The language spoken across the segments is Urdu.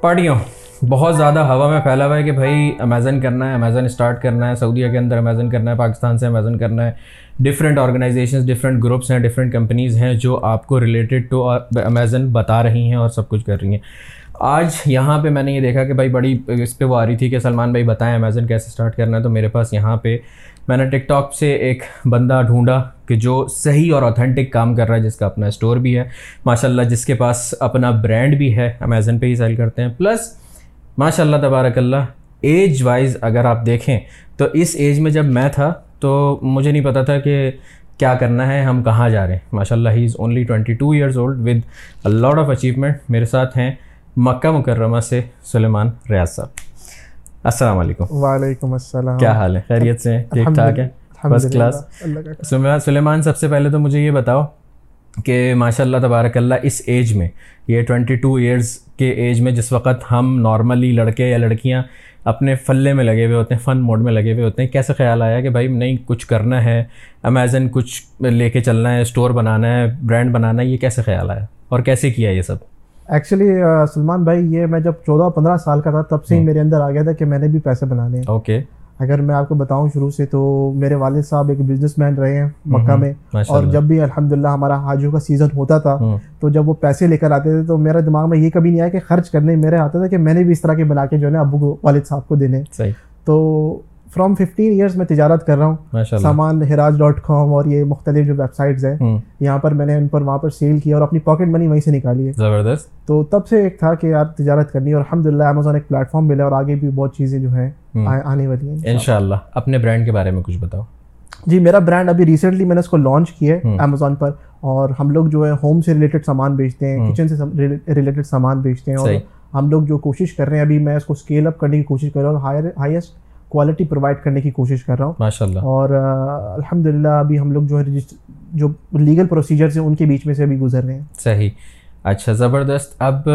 پارٹیوں، بہت زیادہ ہوا میں پھیلا ہوا ہے کہ بھائی امیزن کرنا ہے امیزن اسٹارٹ کرنا ہے سعودیہ کے اندر امیزن کرنا ہے پاکستان سے امیزن کرنا ہے۔ ڈفرینٹ آرگنائزیشنز ڈفرینٹ گروپس ہیں ڈفرینٹ کمپنیز ہیں جو آپ کو ریلیٹڈ ٹو امیزن بتا رہی ہیں اور سب کچھ کر رہی ہیں۔ آج یہاں پہ میں نے یہ دیکھا کہ بھائی بڑی اس پہ وہ آ رہی تھی کہ سلمان بھائی بتائیں امیزن کیسے اسٹارٹ کرنا ہے، تو میرے پاس یہاں پہ میں نے ٹک ٹاک سے ایک بندہ ڈھونڈا کہ جو صحیح اور اوتھینٹک کام کر رہا ہے، جس کا اپنا اسٹور بھی ہے۔ ماشاء اللہ جس کے پاس اپنا برانڈ بھی ہے امیزن پہ ہی سیل کرتے ہیں۔ پلس ماشاء اللہ تبارک اللہ ایج وائز اگر آپ دیکھیں، تو اس ایج میں جب میں تھا، تو مجھے نہیں پتا تھا کہ کیا کرنا ہے، ہم کہاں جا رہے ہیں۔ ماشاء اللہ he is only twenty two years old with lot of achievement میرے ساتھ ہیں۔ مکہ مکرمہ سے سلیمان ریاض صاحب۔ السلام علیکم۔ وعلیکم السلام۔ کیا حال ہے؟ خیریت سے؟ ٹھیک ٹھاک ہے؟ فرسٹ کلاس سلیمان سب سے پہلے تو مجھے یہ بتاؤ کہ ماشاء اللہ تبارک اللہ اس ایج میں یہ ٹوئنٹی ٹو ایئرس کے ایج میں جس وقت ہم نارملی لڑکے یا لڑکیاں اپنے فلے میں لگے ہوئے ہوتے ہیں فن موڈ میں لگے ہوئے ہوتے ہیں کیسے خیال آیا کہ بھائی نہیں کچھ کرنا ہے امیزن کچھ لے کے چلنا ہے اسٹور بنانا ہے برانڈ بنانا ہے یہ کیسے خیال آیا؟ اور کیسے کیا یہ سب؟ ایکچولی سلمان بھائی یہ میں جب چودہ پندرہ سال کا تھا تب سے ہی میرے اندر آ گیا تھا کہ میں نے بھی پیسے بنانے ہیں اوکے اگر میں آپ کو بتاؤں شروع سے تو میرے والد صاحب ایک بزنس مین رہے ہیں مکہ میں۔ اور جب بھی الحمد للہ ہمارا حاجوں کا سیزن ہوتا تھا تو جب وہ پیسے لے کر آتے تھے تو میرا دماغ میں یہ کبھی نہیں آیا کہ خرچ کرنے میرے آتا تھا کہ میں نے بھی اس طرح کے بنا کے جو ہے نا ابو کو والد صاحب کو دینے۔ تو فرام ففٹین ایئرس میں تجارت کر رہا ہوں سامان ہراج ڈاٹ کام اور یہ مختلف جو ویب سائٹس ہیں یہاں پر میں نے ان پر وہاں پر سیل کیا اور اپنی پاکٹ منی وہیں سے نکالی ہے۔ زبردست۔ تو تب سے ایک تھا کہ یار تجارت کرنی اور الحمد للہ امیزون ایک پلیٹ فارم ملا اور آگے بھی بہت چیزیں جو ہیں آنے والی ہیں۔ ان شاء اللہ اپنے برانڈ کے بارے میں کچھ بتاؤ۔ جی میرا برانڈ ابھی ریسنٹلی میں نے اس کو لانچ کیا ہے امیزون پر اور ہم لوگ جو ہے ہوم سے ریلیٹڈ سامان بیچتے ہیں کچن سے ریلیٹڈ سامان بیچتے ہیں اور ہم لوگ جو کوشش کر رہے ہیں ابھی میں اس کو اسکیل اپ کرنے کی کوشش کر رہا ہوں اور ہائیسٹ کوالٹی پرووائڈ کرنے کی کوشش کر رہا ہوں۔ ماشاء اللہ اور الحمد للہ ابھی ہم لوگ جو ہے جو لیگل پروسیجرس ہیں ان کے بیچ میں سے ابھی گزر رہے ہیں۔ صحیح۔ اچھا زبردست۔ اب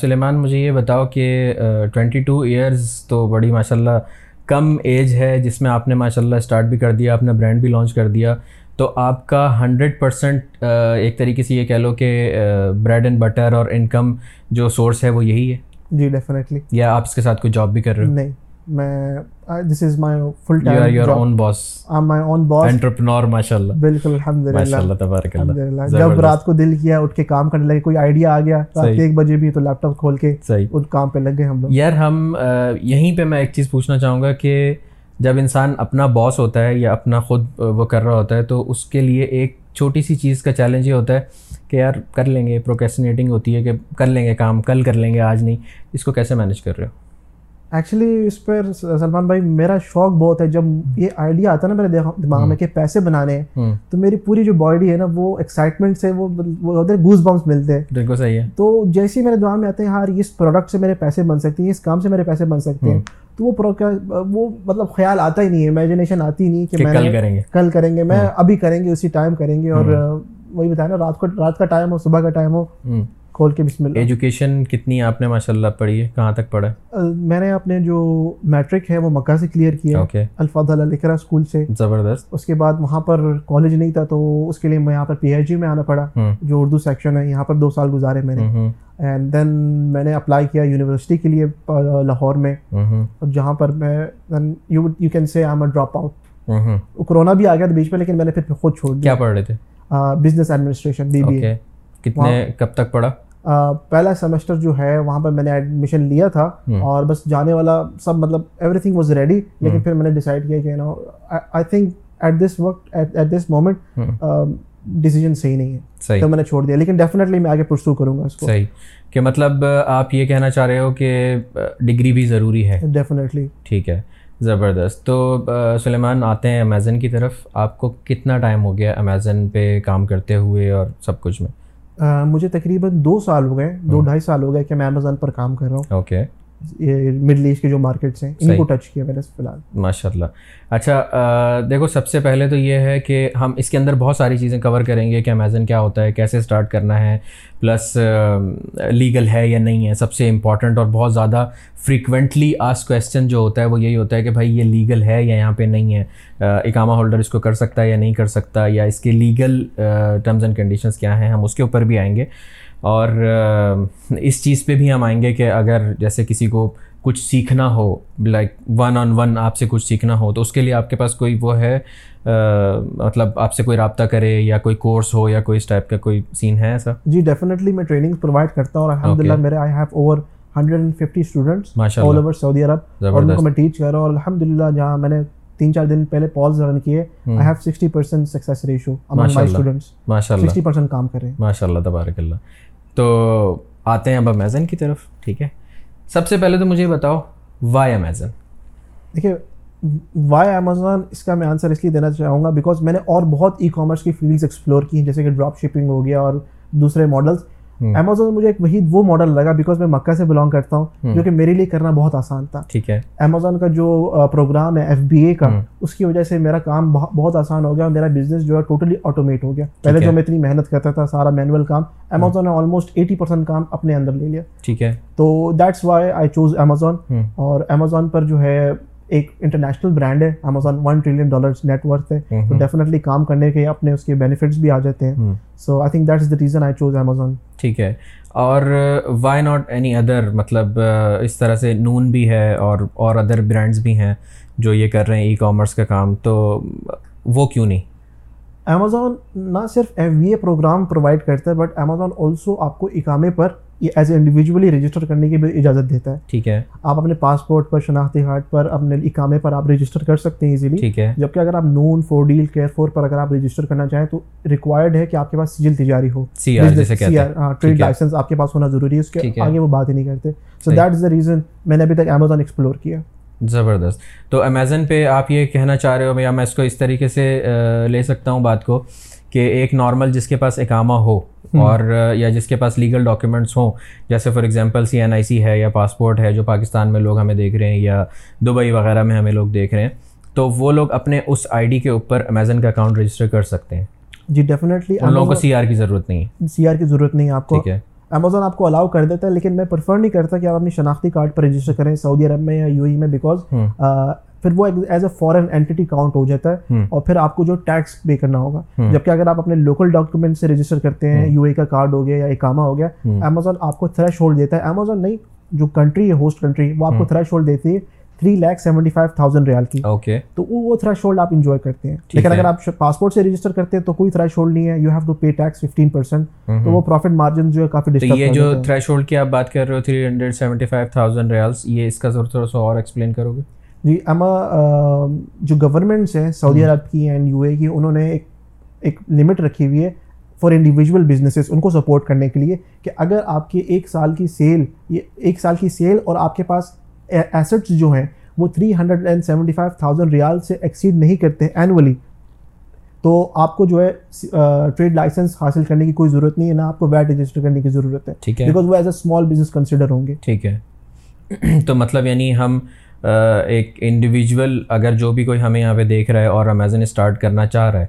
سلیمان مجھے یہ بتاؤ کہ ٹوینٹی ٹو ایئرز تو بڑی ماشاء اللہ کم ایج ہے جس میں آپ نے ماشاء اللہ اسٹارٹ بھی کر دیا اپنا برانڈ بھی لانچ کر دیا۔ تو آپ کا ہنڈریڈ پرسینٹ ایک طریقے سے یہ کہہ لو کہ بریڈ اینڈ بٹر اور انکم جو سورس ہے وہ یہی ہے؟ جی ڈیفینیٹلی یا آپ اس کے ساتھ کوئی جاب بھی کر رہے ہو؟ نہیں۔ میں this is my full time your own boss my own boss entrepreneur ماشاءاللہ بالکل الحمد للہ ماشاءاللہ تبارک اللہ جب رات کو دل کیا اٹھ کے کام کرنے لگے کوئی آئیڈیا آ گیا رات ایک بجے بھی تو لیپ ٹاپ کھول کے ان کام پہ لگ گئے ہم لوگ. یار ہم یہیں پہ میں ایک چیز پوچھنا چاہوں گا کہ جب انسان اپنا باس ہوتا ہے یا اپنا خود وہ کر رہا ہوتا ہے تو اس کے لیے ایک چھوٹی سی چیز کا چیلنج یہ ہوتا ہے کہ یار کر لیں گے پروکیسنیٹنگ ہوتی ہے کہ کر لیں گے کام کل کر لیں گے آج نہیں. اس کو کیسے مینیج کر رہے ہو؟ ایکچولی اس پر سلمان بھائی میرا شوق بہت ہے۔ جب یہ آئیڈیا آتا ہے نا میرے دماغ میں کہ پیسے بنانے ہیں تو میری پوری جو باڈی ہے نا وہ ایکسائٹمنٹ سے وہ ہیں گوز بمس ملتے ہیں۔ بالکل صحیح ہے۔ تو جیسے ہی میرے دماغ میں آتے ہیں یار اس پروڈکٹ سے میرے پیسے بن سکتے ہیں اس کام سے میرے پیسے بن سکتے ہیں تو وہ وہ مطلب خیال آتا ہی نہیں ہے امیجنیشن آتی ہی نہیں کہ میں کل کریں گے۔ کل کریں گے میں ابھی کریں گے اسی ٹائم کریں گے اور وہی بتایا نا رات کو رات کا ٹائم ہو صبح کا ٹائم ہو۔ کھول کے بسم اللہ۔ ایجوکیشن کتنی آپ نے ماشاء اللہ پڑھی ہے؟ کہاں تک پڑھا میں نے اپنے جو میٹرک ہے وہ مکہ سے کلیئر کیا۔ الفاظ الکرا اسکول سے۔ زبردست۔ اس کے بعد وہاں پر کالج نہیں تھا تو اس کے لیے میں یہاں پر پی ایچ ڈی میں آنا پڑا۔ جو اردو سیکشن ہے یہاں پر دو سال گزارے میں نے۔ اینڈ دین میں نے اپلائی کیا یونیورسٹی کے لیے لاہور میں۔ جہاں پر میں you can say I am drop out corona بھی آ گیا تھا بیچ میں لیکن میں نے پھر خود چھوڑ دیا۔ کیا پڑھ رہے تھے؟ Business administration B B A کتنے کب تک پڑھا؟ پہلا سیمسٹر جو ہے وہاں پہ میں نے ایڈمیشن لیا تھا اور بس جانے والا سب مطلب ایوری تھنگ واز ریڈی لیکن پھر میں نے ڈیسائڈ کیا کہ نو آئی تھنک ایٹ دس وقت ایٹ دس مومنٹ ڈیسیجن صحیح نہیں ہے۔ تو میں نے چھوڑ دیا لیکن ڈیفینیٹلی میں آگے پرسو کروں گا اس کو۔ صحیح۔ کہ مطلب آپ یہ کہنا چاہ رہے ہو کہ ڈگری بھی ضروری ہے۔ ڈیفینیٹلی ٹھیک ہے۔ زبردست۔ تو سلیمان آتے ہیں امیزن کی طرف۔ آپ کو کتنا ٹائم ہو گیا امیزن پہ کام کرتے ہوئے اور سب کچھ میں؟ مجھے تقریباً دو سال ہو گئے دو ڈھائی سال ہو گئے کہ میں امیزون پر کام کر رہا ہوں۔ اوکے مڈل ایسٹ کے جو مارکیٹس ہیں ان کو ٹچ کیا میں نے فی الحال۔ ماشاء اللہ اچھا دیکھو سب سے پہلے تو یہ ہے کہ ہم اس کے اندر بہت ساری چیزیں کور کریں گے کہ امیزن کیا ہوتا ہے کیسے اسٹارٹ کرنا ہے پلس لیگل ہے یا نہیں ہے سب سے امپورٹنٹ اور بہت زیادہ فریکوینٹلی آس کویشچن جو ہوتا ہے وہ یہی ہوتا ہے کہ بھائی یہ لیگل ہے یا یہاں پہ نہیں ہے۔ اکامہ ہولڈر اس کو کر سکتا ہے یا نہیں کر سکتا یا اس کے لیگل ٹرمز اینڈ کنڈیشنز کیا ہیں ہم اس کے اوپر بھی آئیں گے۔ اور اس چیز پہ بھی ہم آئیں گے کہ اگر جیسے کسی کو کچھ سیکھنا ہو لائک ون آن ون آپ سے کچھ سیکھنا ہو تو اس کے لیے آپ کے پاس کوئی وہ ہے مطلب آپ سے کوئی رابطہ کرے یا کوئی کورس ہو یا کوئی اس ٹائپ کا کوئی سین ہے ایسا؟ جی ڈیفینیٹلی میں ٹریننگ پرووائڈ کرتا ہوں اور الحمد للہ میرے I have over hundred and fifty students all over Saudi Arab اور ان کو میں ٹیچ کر رہا ہوں اور الحمد للہ جہاں میں نے تین چار دن پہلے پالز رن کیے I have sixty percent success ratio among my students ماشاء اللہ سکسٹی پرسینٹ کام کر رہے ہیں ماشاء اللہ تبارک اللہ. تو آتے ہیں اب امیزن کی طرف، ٹھیک ہے۔ سب سے پہلے تو مجھے بتاؤ وائی امیزن دیکھیے وائی امیزون اس کا میں آنسر اس لیے دینا چاہوں گا بیکاز میں نے اور بہت ای کامرس کی فیلڈس ایکسپلور کی ہیں، جیسے کہ ڈراپ شپنگ ہو گیا اور دوسرے ماڈلس امیزون مجھے ایک وہی وہ ماڈل لگا بیکاز میں مکہ سے بلانگ کرتا ہوں جو کہ میرے لیے کرنا بہت آسان تھا۔ ٹھیک ہے۔ امیزون کا جو پروگرام ہے ایف بی اے کا اس کی وجہ سے میرا کام بہت آسان ہو گیا اور میرا بزنس جو ہے ٹوٹلی آٹومیٹ ہو گیا۔ پہلے جو میں اتنی محنت کرتا تھا سارا مینول کام امیزون نے آلموسٹ ایٹی پرسینٹ کام اپنے اندر لے لیا۔ ٹھیک ہے۔ تو that's why I choose Amazon اور امیزون پر جو ہے ایک انٹرنیشنل برانڈ ہے Amazon one trillion dollars net worth ہے۔ تو ڈیفینیٹلی کام کرنے کے اپنے اس کے بینیفٹس بھی آ جاتے ہیں۔ So I think that is the reason I choose Amazon ٹھیک ہے۔ اور وائی ناٹ اینی ادر مطلب اس طرح سے نون بھی ہے اور اور ادر برانڈس بھی ہیں جو یہ کر رہے ہیں ای کامرس کا کام۔ تو وہ کیوں نہیں؟ امیزون نہ صرف F B A program provide کرتا ہے بٹ امیزون آلسو آپ کو اکامے پر ایز انڈیویجولی رجسٹر کرنے کی بھی اجازت دیتا ہے۔ ٹھیک ہے۔ آپ اپنے پاسپورٹ پر شناختی کارڈ پر اپنے اکامے پر آپ رجسٹر کر سکتے ہیں ایزیلی ٹھیک ہے۔ جبکہ اگر آپ Noon for deal care for پر اگر آپ رجسٹر کرنا چاہیں تو ریکوائرڈ ہے کہ آپ کے پاس سجل تجاری ہو۔ سی آر ٹریڈ لائسنس آپ کے پاس ہونا ضروری ہے اس کے آگے وہ بات ہی نہیں کرتے۔ So that is the reason میں نے ابھی تک امیزون ایکسپلور کیا۔ زبردست۔ تو امیزن پہ آپ یہ کہنا چاہ رہے ہو یا میں اس کو اس طریقے سے لے سکتا ہوں بات کو کہ ایک نارمل جس کے پاس اقامہ ہو۔ اور یا جس کے پاس لیگل ڈاکیومنٹس ہوں جیسے for example C N I C ہے یا پاسپورٹ ہے جو پاکستان میں لوگ ہمیں دیکھ رہے ہیں یا دبئی وغیرہ میں ہمیں لوگ دیکھ رہے ہیں تو وہ لوگ اپنے اس آئی ڈی کے اوپر امیزن کا اکاؤنٹ رجسٹر کر سکتے ہیں۔ جی ڈیفینیٹلی ان لوگوں کو سی آر کی ضرورت نہیں ہے۔ سی آر کی ضرورت نہیں ہے آپ کو۔ امیزون آپ کو الاؤ کر دیتا ہے لیکن میں پریفر نہیں کرتا کہ آپ اپنی شناختی کارڈ پر رجسٹر کریں سعودی عرب میں یا یو ای میں بیکاز پھر وہ as a foreign account ہو جاتا ہے اور پھر آپ کو جو ٹیکس پے کرنا ہوگا. جبکہ اگر آپ اپنے لوکل ڈاکیومنٹ سے رجسٹر کرتے ہیں یو اے کا کارڈ ہو گیا یا اکامہ ہو گیا امیزون آپ کو تھریش ہولڈ دیتا ہے. امیزون نہیں جو کنٹری ہے ہوسٹ کنٹری وہ آپ کو تھریش ہولڈ دیتی ہے three lakh seventy five thousand riyal کی. اوکے تو وہ تھریش ہولڈ آپ انجوائے کرتے ہیں. لیکن اگر آپ پاسپورٹ سے رجسٹر کرتے ہیں تو کوئی تھریش ہولڈ نہیں ہے. You have to pay tax fifteen percent تو وہ پروفٹ مارجن جو ہے کافی یہ جو تھریش ہولڈ کی آپ بات کر رہے ہو three hundred seventy five thousand riyals یہ اس کا تھوڑا سا اور ایکسپلین کرو گے؟ جی اما جو گورنمنٹس ہیں سعودی عرب کی اینڈ یو اے کی انہوں نے ایک ایک لمٹ رکھی ہوئی ہے فار انڈیویژول بزنسز ان کو سپورٹ کرنے کے لیے کہ اگر آپ کی ایک سال کی سیل یہ ایک سال کی سیل اور آپ کے پاس ایسٹس جو ہیں وہ three hundred and seventy five thousand riyal سے ایکسیڈ نہیں کرتے اینولی تو آپ کو جو ہے ٹریڈ لائسنس حاصل کرنے کی کوئی ضرورت نہیں ہے نہ آپ کو ویٹ رجسٹر کرنے کی ضرورت ہے۔ ٹھیک ہے۔ بیکاز وہ as a small business consider ہوں گے۔ ٹھیک ہے۔ تو مطلب یعنی ہم ایک انڈیویژول اگر جو بھی کوئی ہمیں یہاں پہ دیکھ رہا ہے اور امیزن اسٹارٹ کرنا چاہ رہا ہے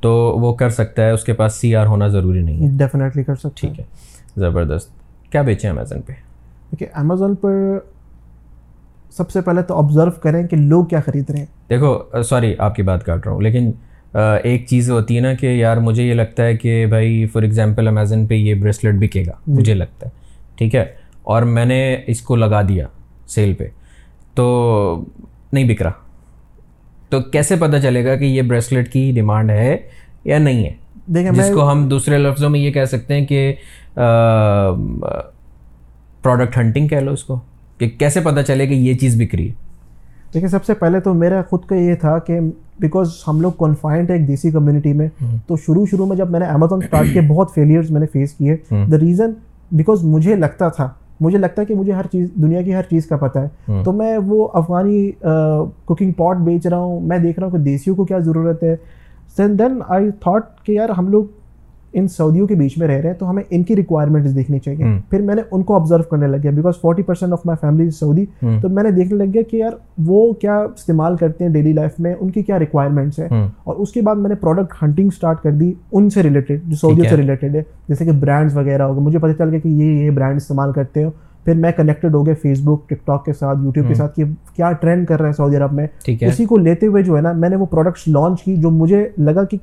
تو وہ کر سکتا ہے اس کے پاس سی آر ہونا ضروری نہیں ہے۔ ڈیفینیٹلی کر سکتا ٹھیک ہے۔ زبردست۔ کیا بیچیں امیزن پہ؟ دیکھیے امیزون پر سب سے پہلے تو آبزرو کریں کہ لوگ کیا خرید رہے ہیں۔ دیکھو سوری آپ کی بات کاٹ رہا ہوں لیکن ایک چیز ہوتی ہے نا کہ یار مجھے یہ لگتا ہے کہ بھائی فار ایگزامپل امیزن پہ یہ بریسلیٹ بکے گا مجھے لگتا ہے۔ ٹھیک ہے؟ اور میں نے اس کو لگا دیا سیل پہ۔ تو نہیں بک رہا۔ تو کیسے پتہ چلے گا کہ یہ بریسلیٹ کی ڈیمانڈ ہے یا نہیں ہے؟ دیکھیں جس کو ہم دوسرے لفظوں میں یہ کہہ سکتے ہیں کہ پروڈکٹ ہنٹنگ کہہ لو اس کو۔ کہ کیسے پتہ چلے کہ یہ چیز بک رہی ہے؟ دیکھیں سب سے پہلے تو میرا خود کا یہ تھا کہ بیکاز ہم لوگ کنفائنڈ ہے ایک دیسی کمیونٹی میں تو شروع شروع میں جب میں نے امیزون اسٹارٹ کیے بہت فیلیئرز میں نے فیس کیے۔ دا ریزن بیکاز مجھے لگتا تھا مجھے لگتا ہے کہ مجھے ہر چیز دنیا کی ہر چیز کا پتہ ہے۔ تو میں وہ افغانی کوکنگ پاٹ بیچ رہا ہوں۔ میں دیکھ رہا ہوں کہ دیسیوں کو کیا ضرورت ہے۔ دین آئی تھاٹ کہ یار ہم لوگ ان سعودیوں کے بیچ میں رہ رہے ہیں تو ہمیں ان کی ریکوائرمنٹس دیکھنی چاہیے۔ پھر میں نے ان کو آبزرو کرنے لگ گیا because forty percent of my family Saudi تو میں نے دیکھنے لگ گیا کہ یار وہ کیا استعمال کرتے ہیں ڈیلی لائف میں؟ ان کی کیا ریکوائرمنٹس ہیں؟ اور اس کے بعد میں نے پروڈکٹ ہنٹنگ اسٹارٹ کر دی ان سے ریلیٹڈ جو سعودیوں سے ریلیٹڈ ہے۔ جیسے کہ برانڈس وغیرہ ہوگا مجھے پتہ چل گیا کہ یہ یہ برانڈ استعمال کرتے ہو۔ پھر میں کنیکٹڈ ہو گیا فیس بک ٹک ٹاک کے ساتھ یوٹیوب کے ساتھ کہ کیا ٹرینڈ کر رہے ہیں سعودی عرب میں؟ اسی کو لیتے ہوئے جو ہے نا میں نے وہ پروڈکٹس لانچ کی جو مجھے لگا کہ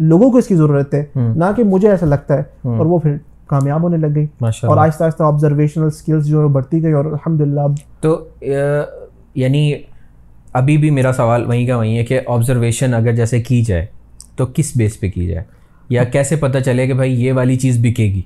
لوگوں کو اس کی ضرورت ہے نہ کہ مجھے ایسا لگتا ہے۔ اور وہ پھر کامیاب ہونے لگ گئی۔ اور آہستہ آہستہ آبزرویشنل اسکلس جو ہے بڑھتی گئی اور الحمد للہ تو یعنی ابھی بھی میرا سوال وہیں کا وہیں ہے کہ آبزرویشن اگر جیسے کی جائے تو کس بیس پہ کی جائے؟ یا کیسے پتہ چلے کہ بھائی یہ والی چیز بکے گی؟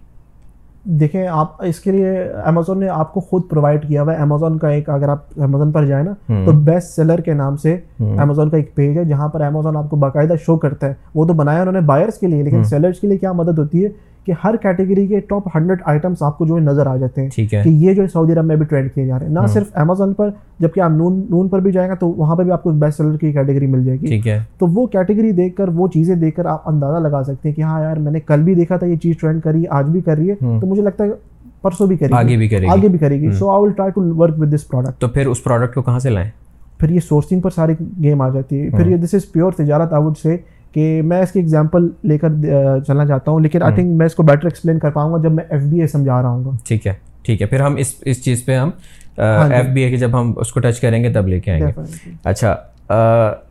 دیکھیں آپ اس کے لیے امیزون نے آپ کو خود پرووائڈ کیا ہوا ہے۔ امیزون کا ایک اگر آپ امیزون پر جائیں نا تو بیسٹ سیلر کے نام سے امیزون کا ایک پیج ہے جہاں پر امیزون آپ کو باقاعدہ شو کرتا ہے۔ وہ تو بنایا انہوں نے بائرس کے لیے لیکن سیلرس کے لیے کیا مدد ہوتی ہے؟ کہ ہر کیٹیگری کے ٹاپ ہنڈریڈ آئٹمس آپ کو جو ہے نظر آ جاتے ہیں کہ یہ جو ہے سعودی عرب میں بھی ٹرینڈ کیے جا رہے ہیں۔ نہ صرف امیزون پر جبکہ آپ نون نون پر بھی جائیں گا تو وہاں پہ بھی آپ کو بیسٹ سیلر کی کیٹیگری مل جائے گی۔ تو وہ کیٹیگری دیکھ کر وہ چیزیں دیکھ کر آپ اندازہ لگا سکتے ہیں کہ ہاں یار میں نے کل بھی دیکھا تھا یہ چیز ٹرینڈ کری آج بھی کر رہی ہے۔ تو مجھے لگتا ہے پرسوں بھی کرے گی۔ آگے بھی کرے گی۔ آگے بھی کرے گی۔ So I will try to work with this product تو پھر اس پروڈکٹ کو کہاں سے لائیں؟ پھر یہ سورسنگ پر ساری گیم آ جاتی ہے۔ پھر یہ دس از پیور تجارت آئی وڈ سے کہ میں اس کی ایگزامپل لے کر چلنا چاہتا ہوں لیکن آئی تھنک میں اس کو بیٹر ایکسپلین کر پاؤں گا جب میں ایف بی اے سمجھا رہا ہوں گا۔ ٹھیک ہے ٹھیک ہے پھر ہم اس اس چیز پہ ہم ایف بی اے کے جب ہم اس کو ٹچ کریں گے تب لے کے آئیں گے۔ اچھا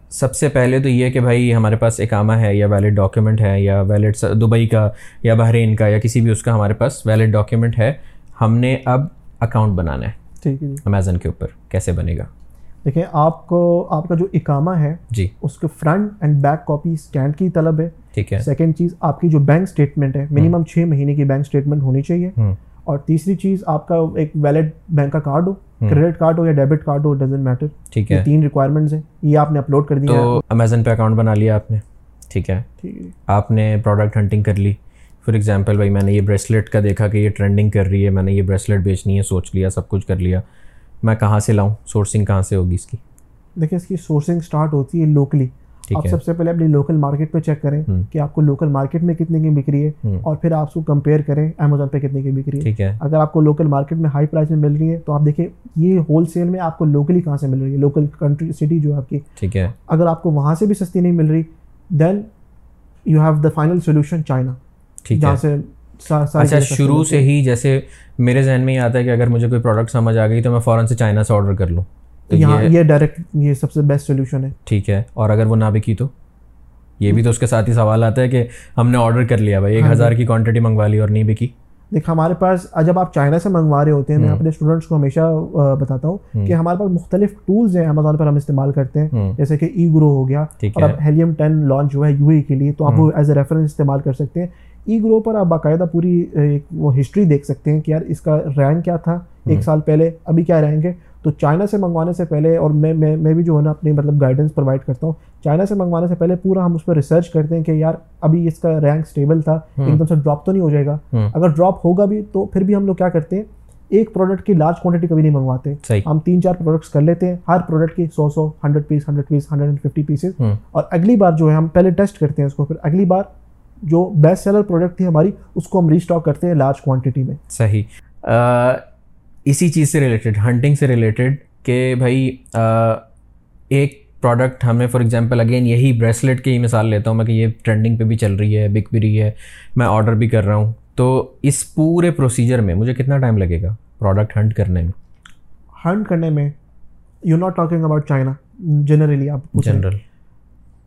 سب سے پہلے تو یہ کہ بھائی ہمارے پاس اکامہ ہے یا ویلڈ ڈاکیومنٹ ہے یا ویلڈ دبئی کا یا بحرین کا یا کسی بھی اس کا ہمارے پاس ویلڈ ڈاکیومنٹ ہے ہم نے اب اکاؤنٹ بنانا ہے۔ ٹھیک ہے امیزن کے اوپر کیسے بنے گا؟ دیکھیں آپ کو آپ کا جو اکامہ ہے جی۔ اس کے front and back copy scanned کی طلب ہے۔ ٹھیک ہے۔ سیکنڈ چیز آپ کی جو بینک اسٹیٹمنٹ ہے منیمم چھ مہینے کی بینک اسٹیٹمنٹ ہونی چاہیے۔ اور تیسری چیز آپ کا ایک ویلڈ بینک کا کارڈ ہو کریڈٹ کارڈ ہو یا ڈیبٹ کارڈ ہو ڈزنٹ میٹر ٹھیک ہے۔ تین ریکوائرمنٹس ہیں۔ یہ آپ نے اپلوڈ کر دیا۔ تو امیزن پہ اکاؤنٹ بنا لیا آپ نے۔ ٹھیک ہے۔ آپ نے پروڈکٹ ہنٹنگ کر لی۔ فار ایگزامپل بھائی میں نے یہ بریسلیٹ کا دیکھا کہ یہ ٹرینڈنگ کر رہی ہے میں نے یہ بریسلیٹ بیچنی ہے سوچ لیا سب کچھ کر لیا۔ میں کہاں سے لاؤں؟ سورسنگ کہاں سے ہوگی اس کی؟ دیکھیں اس کی سورسنگ اسٹارٹ ہوتی ہے لوکلی آپ سب سے پہلے اپنی لوکل مارکیٹ پہ چیک کریں کہ آپ کو لوکل مارکیٹ میں کتنے کی بک رہی ہے اور پھر آپ اس کو کمپیئر کریں امیزون پہ کتنے کی بک رہی ہے۔ اگر آپ کو لوکل مارکیٹ میں ہائی پرائز میں مل رہی ہے تو آپ دیکھیں یہ ہول سیل میں آپ کو لوکلی کہاں سے مل رہی ہے؟ لوکل کنٹری سٹی جو ہے آپ کی۔ ٹھیک ہے۔ اگر آپ کو وہاں سے بھی سستی نہیں مل رہی then you have the final solution China جہاں سے اچھا شروع سے ہی جیسے میرے ذہن میں یہ آتا ہے کہ اگر مجھے کوئی پروڈکٹ سمجھ آ گئی تو میں فوراً سے چائنا سے آرڈر کر لوں۔ یہ ڈائریکٹ یہ سب سے بیسٹ سولوشن ہے۔ ٹھیک ہے اور اگر وہ نہ بکی تو؟ یہ بھی تو اس کے ساتھ ہی سوال آتا ہے کہ ہم نے آرڈر کر لیا بھائی ایک ہاں جی۔ ہزار کی کوانٹٹی منگوا لی اور نہیں بکی دیکھ ہمارے پاس جب آپ چائنا سے منگوا رہے ہوتے ہیں میں اپنے اسٹوڈنٹس کو ہمیشہ بتاتا ہوں کہ ہمارے پاس مختلف ٹولز ہیں امیزون پر ہم استعمال کرتے ہیں۔ جیسے کہ ای گرو ہو گیا اور اب ہیلیم ٹین لانچ ہوا ہے یو اے کے لیے تو آپ وہ ایز اے ریفرنس استعمال کر سکتے ہیں۔ ای گرو پر آپ باقاعدہ پوری ایک وہ ہسٹری دیکھ سکتے ہیں کہ یار اس کا رینک کیا تھا۔ ایک سال پہلے ابھی کیا رینک ہے؟ تو چائنا سے منگوانے سے پہلے اور میں میں بھی جو ہے نا اپنی مطلب گائیڈنس پرووائڈ کرتا ہوں چائنا سے منگوانے سے پہلے پورا ہم اس پہ ریسرچ کرتے ہیں کہ یار ابھی اس کا رینک اسٹیبل تھا ایک دم سے ڈراپ تو نہیں ہو جائے گا۔ اگر ڈراپ ہوگا بھی تو پھر بھی ہم لوگ کیا کرتے ہیں؟ ایک پروڈکٹ کی لارج کوانٹٹی کبھی نہیں منگواتے۔ ہم تین چار پروڈکٹس کر لیتے ہیں ہر پروڈکٹ کی سو سو hundred piece hundred piece hundred and fifty pieces اور اگلی بار جو ہے ہم پہلے ٹیسٹ کرتے ہیں اس کو پھر اگلی بار جو بیسٹ سیلر پروڈکٹ تھی ہماری اس کو ہم ریسٹاک کرتے ہیں لارج کوانٹٹی میں۔ صحیح۔ اسی چیز سے ریلیٹڈ ہنٹنگ سے ریلیٹڈ کہ بھائی ایک پروڈکٹ ہمیں فار ایگزامپل اگین یہی بریسلیٹ کی ہی مثال لیتا ہوں میں کہ یہ ٹرینڈنگ پہ بھی چل رہی ہے بک بھی رہی ہے میں آرڈر بھی کر رہا ہوں۔ تو اس پورے پروسیجر میں مجھے کتنا ٹائم لگے گا پروڈکٹ ہنٹ کرنے میں؟ ہنٹ کرنے میں you not talking about China generally آپ جنرل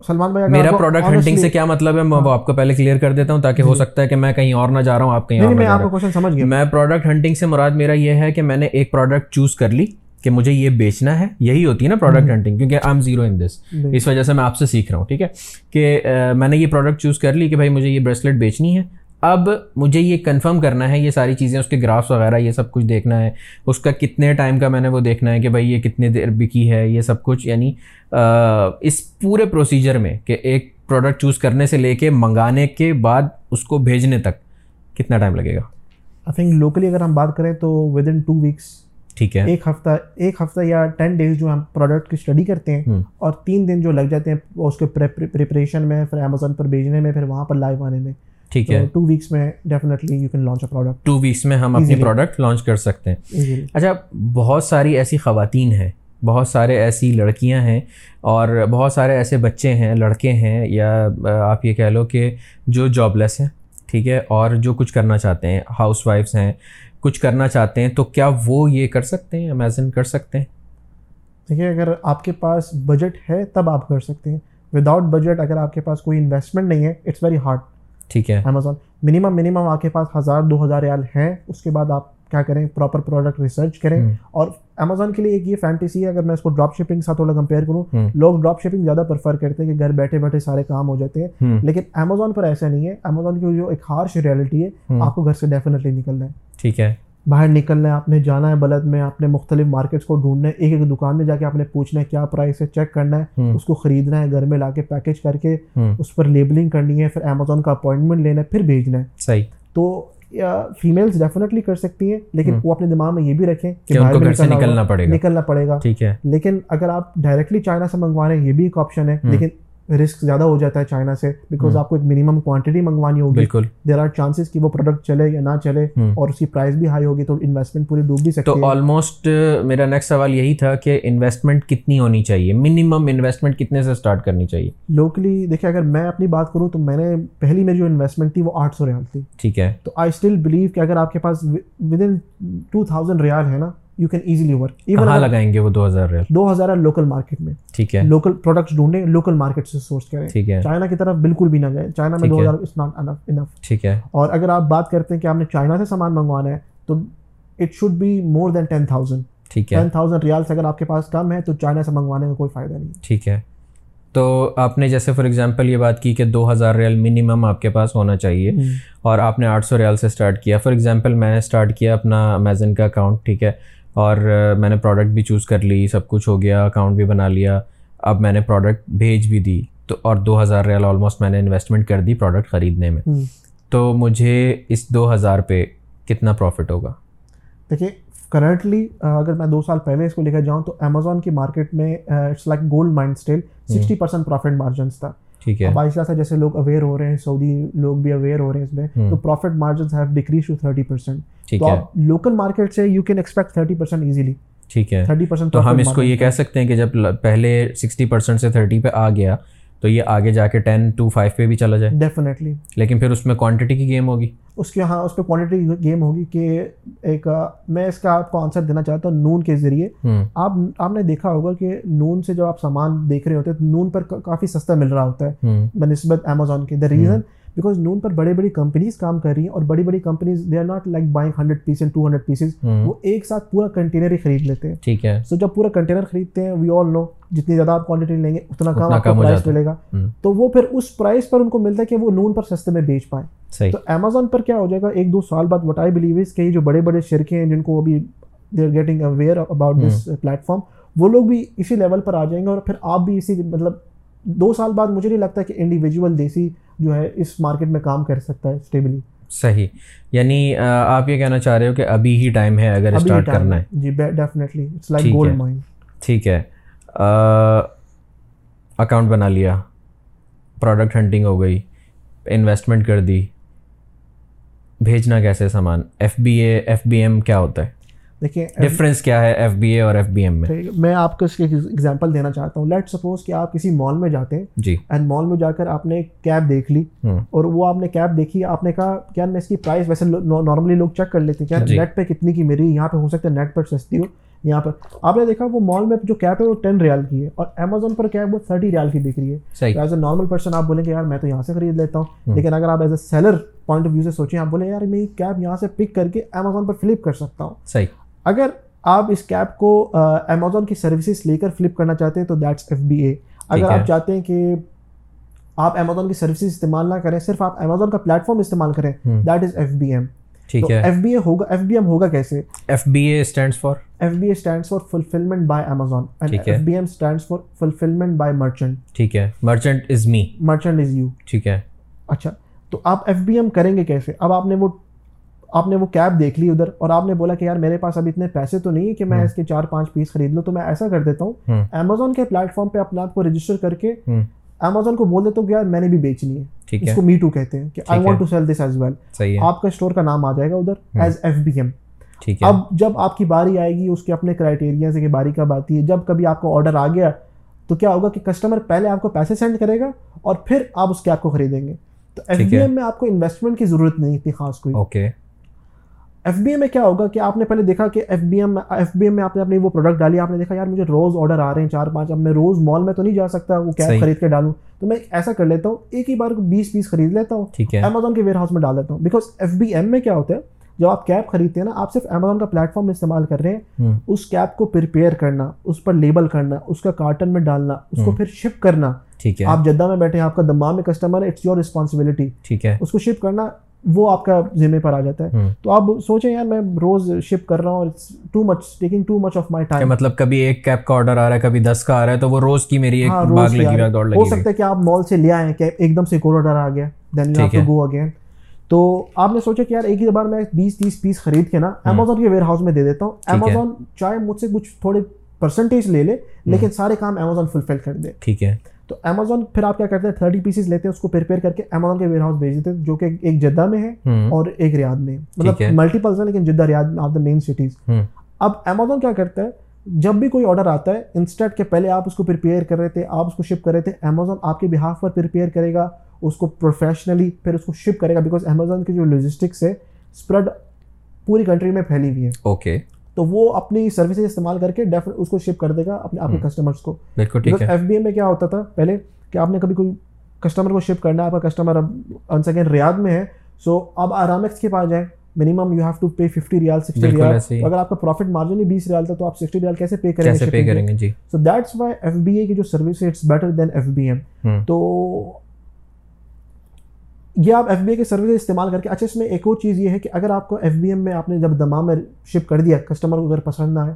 سلمان بھائی میرا پروڈکٹ ہنٹنگ سے کیا مطلب ہے؟ میں آپ کو پہلے کلیئر کر دیتا ہوں تاکہ ہو سکتا ہے کہ میں کہیں اور نہ جا رہا ہوں آپ کہیں اور میں آپ کو کوشچن سمجھ گیا۔ میں پروڈکٹ ہنٹنگ سے مراد میرا یہ ہے کہ میں نے ایک پروڈکٹ چوز کر لی کہ مجھے یہ بیچنا ہے۔ یہی ہوتی ہے نا پروڈکٹ ہنٹنگ کیونکہ آئی ایم زیرو ان دس اس وجہ سے میں آپ سے سیکھ رہا ہوں ٹھیک ہے؟ کہ میں نے یہ پروڈکٹ چوز کر لی کہ بھائی مجھے یہ بریسلیٹ بیچنی ہے۔ اب مجھے یہ کنفرم کرنا ہے یہ ساری چیزیں اس کے گرافس وغیرہ یہ سب کچھ دیکھنا ہے۔ اس کا کتنے ٹائم کا میں نے وہ دیکھنا ہے کہ بھائی یہ کتنے دیر بکی ہے یہ سب کچھ۔ یعنی اس پورے پروسیجر میں کہ ایک پروڈکٹ چوز کرنے سے لے کے منگانے کے بعد اس کو بھیجنے تک کتنا ٹائم لگے گا؟ آئی تھنک لوکلی اگر ہم بات کریں تو ود ان ٹو ویکس ٹھیک ہے۔ ایک ہفتہ ایک ہفتہ یا ٹین ڈیز جو ہم پروڈکٹ کی اسٹڈی کرتے ہیں اور تین دن جو لگ جاتے ہیں اس کے پریپریشن میں پھر امیزون پر بھیجنے میں پھر وہاں پر لائیو آنے میں۔ ٹھیک ہے۔ ٹو ویکس میں definitely you can launch a product two weeks میں ہم اپنی پروڈکٹ لانچ کر سکتے ہیں۔ اچھا بہت ساری ایسی خواتین ہیں بہت سارے ایسی لڑکیاں ہیں اور بہت سارے ایسے بچے ہیں لڑکے ہیں یا آپ یہ کہہ لو کہ جو جاب لیس ہیں ٹھیک ہے اور جو کچھ کرنا چاہتے ہیں ہاؤس وائفس ہیں کچھ کرنا چاہتے ہیں تو کیا وہ یہ کر سکتے ہیں امیزن کر سکتے ہیں؟ دیکھیے اگر آپ کے پاس بجٹ ہے تب آپ کر سکتے ہیں۔ وداؤٹ بجٹ اگر آپ کے پاس کوئی انویسٹمنٹ نہیں ہے اٹس ویری ہارڈ ٹھیک ہے۔ امیزون منیمم منیمم آپ کے پاس ہزار دو ہزار ریال ہیں۔ اس کے بعد آپ کیا کریں؟ پراپر پروڈکٹ ریسرچ کریں۔ اور امیزون کے لیے ایک یہ فینٹیسی ہے اگر میں اس کو ڈراپ شپنگ ساتھ تھوڑا کمپیئر کروں لوگ ڈراپ شپنگ زیادہ پریفر کرتے ہیں کہ گھر بیٹھے بیٹھے سارے کام ہو جاتے ہیں۔ لیکن امیزون پر ایسا نہیں ہے۔ امیزون کی جو ایک ہارش ریالٹی ہے آپ کو گھر سے ڈیفینیٹلی نکلنا ہے۔ ٹھیک ہے۔ باہر نکلنا ہے آپ نے جانا ہے بلد میں آپ نے مختلف مارکیٹس کو ڈھونڈنا ہے ایک ایک دکان میں جا کے آپ نے پوچھنا ہے کیا پرائس ہے چیک کرنا ہے اس کو خریدنا ہے گھر میں لا کے پیکج کر کے اس پر لیبلنگ کرنی ہے پھر امیزون کا اپوائنٹمنٹ لینا ہے پھر بھیجنا ہے۔ صحیح۔ تو فیمیلس ڈیفینیٹلی کر سکتی ہیں لیکن وہ اپنے دماغ میں یہ بھی رکھیں کہ نکلنا پڑے گا۔ نکلنا پڑے گا۔ ٹھیک ہے۔ لیکن اگر آپ ڈائریکٹلی چائنا سے منگوا رہے ہیں یہ بھی ایک آپشن ہے لیکن رسک زیادہ ہو جاتا ہے چائنا سے بیکاز آپ کو ایک منیمم کوانٹٹی منگوانی ہوگی۔ دیر آر چانسز کہ وہ پروڈکٹ چلے یا نہ چلے اور اس کی پرائز بھی ہائی ہوگی تو انویسٹمنٹ پوری ڈوب بھی سکتی ہے۔ تو آلموسٹ میرا نیکسٹ سوال یہی تھا کہ انویسٹمنٹ کتنی ہونی چاہیے؟ منیمم انویسٹمنٹ کتنے سے اسٹارٹ کرنی چاہیے؟ لوکلی دیکھیں اگر میں اپنی بات کروں تو میں نے پہلی میری جو انویسٹمنٹ تھی وہ آٹھ سو ریال تھی۔ ٹھیک ہے۔ تو آئی اسٹل بلیو کہ اگر آپ کے پاس ود ان ٹو تھاؤزینڈ ریال ہے نا یو کین ایزیلی ورک کہاں لگائیں گے وہ دو ہزار دو ہزار لوکل مارکیٹ میں. ٹھیک ہے. لوکل پروڈکٹس ڈھونڈیں لوکل مارکیٹ سے سورس کریں. ٹھیک ہے. چائنا کی طرف بالکل بھی نہ جائیں. چائنا میں دو ہزار اٹس ناٹ انف ٹھیک ہے. اور اگر آپ بات کرتے ہیں کہ آپ نے چائنا سے سامان منگوانا ہے تو it should be more than ten thousand ٹھیک ہے. ٹین تھاؤزینڈ ریال سے اگر آپ کے پاس کم ہے تو چائنا سے منگوانے کا کوئی فائدہ نہیں ٹھیک ہے. تو آپ نے جیسے فار ایگزامپل یہ بات کی کہ دو ہزار ریال منیمم آپ کے پاس ہونا چاہیے اور آپ نے آٹھ سو ریال سے اسٹارٹ کیا. فار ایگزامپل میں نے اسٹارٹ کیا اپنا امیزن کا اکاؤنٹ ٹھیک ہے. اور میں نے پروڈکٹ بھی چوز کر لی سب کچھ ہو گیا اکاؤنٹ بھی بنا لیا۔ اب میں نے پروڈکٹ بھیج بھی دی۔ تو اور دو ہزار ریال آلموسٹ میں نے انویسٹمنٹ کر دی پروڈکٹ خریدنے میں۔ تو مجھے اس دو ہزار پہ کتنا پروفٹ ہوگا؟ دیکھیے کرنٹلی اگر میں دو سال پہلے اس کو لے کر جاؤں تو امیزون کی مارکیٹ میں it's like gold mine still sixty percent profit margins تھا۔ ٹھیک ہے۔ باعث سے جیسے لوگ اویئر ہو رہے ہیں سعودی لوگ بھی اویئر ہو رہے ہیں اس میں تو profit margins have decrease to thirty percent تو آپ لوکل مارکیٹ سے you can expect thirty percent easily ٹھیک ہے۔ تھرٹی پرسینٹ تو ہم اس کو یہ کہہ سکتے ہیں کہ جب پہلے سکسٹی پرسینٹ سے تھرٹی پہ آ گیا تو یہ آگے جا کے ٹین ٹو فائیو پہ بھی چلا جائے۔ ڈیفینیٹلی لیکن پھر اس میں کوانٹٹی کی گیم ہوگی۔ اس کے ہاں اس پہ کوانٹٹی گیم ہوگی کہ ایک میں اس کا آپ کو آنسر دینا چاہتا ہوں نون کے ذریعے۔ آپ آپ نے دیکھا ہوگا کہ نون سے جب آپ سامان دیکھ رہے ہوتے ہیں تو نون پر کافی سستا مل رہا ہوتا ہے۔ بہ نسبت امیزون کے۔ دا ریزن بیکاز نون پر بڑے بڑی کمپنیز کام کر رہی ہیں اور بڑی بڑی companies they are not like buying hundred piece and two hundred pieces وہ ایک ساتھ پورا کنٹینر ہی خرید لیتے ہیں۔ ٹھیک ہے۔ سو جب پورا کنٹینر خریدتے ہیں وی آل نو جتنی زیادہ آپ کوانٹٹی لیں گے اتنا کم آپ کو پرائز ملے گا۔ تو وہ پھر اس پرائز پر ان کو ملتا ہے کہ وہ نون پر سستے میں بیچ پائیں۔ تو امیزون پر کیا ہو جائے گا؟ ایک دو سال بعد وٹ آئی بلیو از کہ جو بڑے بڑے شرکیں ہیں جن کو ابھی they are getting aware about this platform وہ لوگ بھی اسی لیول پر آ جائیں گے اور پھر آپ بھی اسی مطلب دو سال بعد مجھے نہیں لگتا کہ انڈیویجول دیسی جو ہے اس مارکیٹ میں کام کر سکتا ہے اسٹیبلی صحیح. یعنی آپ یہ کہنا چاہ رہے ہو کہ ابھی ہی ٹائم ہے اگر اسٹارٹ کرنا ہے. جی definitely it's like gold mine ٹھیک ہے۔ اکاؤنٹ بنا لیا۔ پروڈکٹ ہنٹنگ ہو گئی۔ انویسٹمنٹ کر دی۔ بھیجنا کیسے سامان؟ F B A F B M کیا ہوتا ہے؟ دیکھیے ڈفرینس کیا ہے ایف بی اے اور ایف بی ایم میں؟ میں آپ کو اس کی ایگزامپل دینا چاہتا ہوں. لیٹ سپوز کہ آپ کسی مال میں جاتے ہیں جی۔ اینڈ مال میں جا کر آپ نے کیب دیکھ لی اور وہ آپ نے کیب دیکھی آپ نے کہا کیا میں اس کی پرائز ویسے نارملی لوگ چیک کر لیتے ہیں کیا نیٹ پہ کتنی کی میری یہاں پہ ہو سکتا ہے نیٹ پر سستی ہو۔ یہاں پر۔ آپ نے دیکھا وہ مال میں جو کیب ہے وہ ٹین ریال کی ہے اور امیزون پر کیب وہ تھرٹی ریال کی بک رہی ہے۔ ایز اے نارمل پرسن آپ بولیں گے یار میں تو یہاں سے خرید لیتا ہوں۔ لیکن اگر آپ as a seller point of view سے سوچیں آپ بولیں یار میں یہ کیب یہاں سے پک کر کے امیزون پر فلپ کر سکتا ہوں۔ صحیح۔ اگر آپ اس کیب کو امیزون کی سروسز لے کر فلپ کرنا چاہتے ہیں تو دیٹس ایف بی اے اگر آپ چاہتے ہیں کہ آپ امیزون کی سروسز استعمال نہ کریں صرف آپ امیزون کا پلیٹ فارم استعمال کریں that is F B M ٹھیک ہے۔ ایف بی اے ہوگا ایف بی ایم ہوگا کیسے؟ F B A stands for F B A stands for fulfilment by Amazon F B M stands for fulfilment by merchant ٹھیک ہے۔ Merchant is me merchant is you ٹھیک ہے۔ اچھا تو آپ ایف بی ایم کریں گے کیسے؟ اب آپ نے وہ آپ نے وہ کیب دیکھ لی ادھر اور آپ نے بولا کہ یار میرے پاس ابھی اتنے پیسے تو نہیں ہے کہ میں اس کے چار پانچ پیس خرید لوں تو میں ایسا کر دیتا ہوں۔ امیزون کے پلیٹ فارم پہ اپنے آپ کو رجسٹر کر کے امیزون کو بول دیتا ہوں کہ یار میں نے بھی بیچنی ہے۔ اس کو می ٹو کہتے ہیں کہ I want to sell this as well آپ کا اسٹور کا نام آ جائے گا ادھر ایز ایف بی ایم اب جب آپ کی باری آئے گی اس کے اپنے کرائٹیریا سے کہ باری کب آتی ہے جب کبھی آپ کو آرڈر آ گیا تو کیا ہوگا کہ کسٹمر پہلے آپ کو پیسے سینڈ کرے گا اور پھر آپ اس کیب کو خریدیں گے۔ تو ایف بی ایم میں آپ کو انویسٹمنٹ کی ضرورت نہیں اتنی خاص کوئی۔ ایف بی ایم میں کیا ہوگا کہ آپ نے پہلے دیکھا کہ F B M F B M میں آپ نے اپنی وہ پروڈکٹ ڈالی آپ نے دیکھا یار مجھے روز آرڈر آ رہے ہیں چار پانچ اب میں روز مال میں تو نہیں جا سکتا وہ کیب خرید کے ڈالوں۔ تو میں ایسا کر لیتا ہوں ایک ہی بار بیس پیس خرید لیتا ہوں امیزون کے ویئر ہاؤس میں ڈال لیتا ہوں۔ بیکاز ایف بی ایم میں کیا ہوتا ہے جب آپ کیب خریدتے ہیں نا آپ صرف امیزون کا پلیٹ فارم استعمال کر رہے ہیں۔ اس کیب کو پریپیئر کرنا اس پر لیبل کرنا اس کا کارٹن میں ڈالنا اس کو پھر شپ کرنا۔ ٹھیک ہے۔ آپ جدہ میں بیٹھے ہیں آپ کا دماغ میں کسٹمر ہے اٹس یور رسپانسبلٹی ٹھیک ہے۔ اس کو شپ کرنا وہ آپ کا ذمے پر آ جاتا ہے۔ تو آپ سوچیں یار میں روز شپ کر رہا ہوں too much taking too much of my time مطلب کبھی ایک کیب کا آرڈر آ رہا ہے کبھی دس کا آ رہا ہے تو وہ روز کی میری ایک ہاں، باغ لگی ہوئی دوڑ لگی ہو سکتا ہے کہ آپ مال سے لے آئیں کہ ایک دم سے ایک اور آرڈر آ گیا then you have to go again تو آپ نے سوچا کہ یار ایک ہی بار میں بیس تیس پیس خرید کے نا امیزون کے ویئر ہاؤس میں دے دیتا ہوں۔ امیزون چاہے مجھ سے کچھ تھوڑے پرسنٹیج لے لے لیکن سارے کام امیزون فلفل کر دے۔ ٹھیک ہے۔ تو امیزون پھر آپ کیا کرتے ہیں؟ تھرٹی پیسز لیتے ہیں اس کو پریپیئر کر کے امیزون کے ویئر ہاؤس بھیج دیتے ہیں جو کہ ایک جدہ میں ہے اور ایک ریاض میں۔ مطلب ملٹیپلس ہیں لیکن Jeddah Riyadh of the main cities اب امیزون کیا کرتا ہے؟ جب بھی کوئی آرڈر آتا ہے انسٹنٹ کے پہلے آپ اس کو پریپیئر کر رہے تھے آپ اس کو شپ کر رہے تھے امیزون آپ کے بہاف پر پریپیئر کرے گا اس کو پروفیشنلی پھر اس کو شپ کرے گا بیکاز امیزون کی جو لاجسٹکس ہے اسپریڈ پوری کنٹری میں پھیلی ہوئی ہے۔ اوکے تو وہ اپنی سروسز استعمال کر کے اس کو شپ کر دے گا اپنے آپ کے کسٹمرس کو. ایف بی ایم میں کیا ہوتا تھا؟ پہلے کہ آپ نے کبھی کوئی کسٹمر کو شپ کرنا ہے آپ کا کسٹمر اب ون سیکنڈ ریاض میں ہے سو اب آرام ایکس کے پاس جائیں minimum you have to pay fifty Real sixty ریال اگر آپ کا پروفٹ مارجن ہی بیس ریال تھا تو آپ سکسٹی ریال کیسے پے کریں گے so that's why F B A کی جو سروس ہے it's better than F B M تو یہ آپ ایف بی اے کی سروس استعمال کر کے اچھا اس میں ایک اور چیز یہ ہے کہ اگر آپ کو ایف بی ایم میں آپ نے جب دمام میں شپ کر دیا کسٹمر کو اگر پسند نہ آئے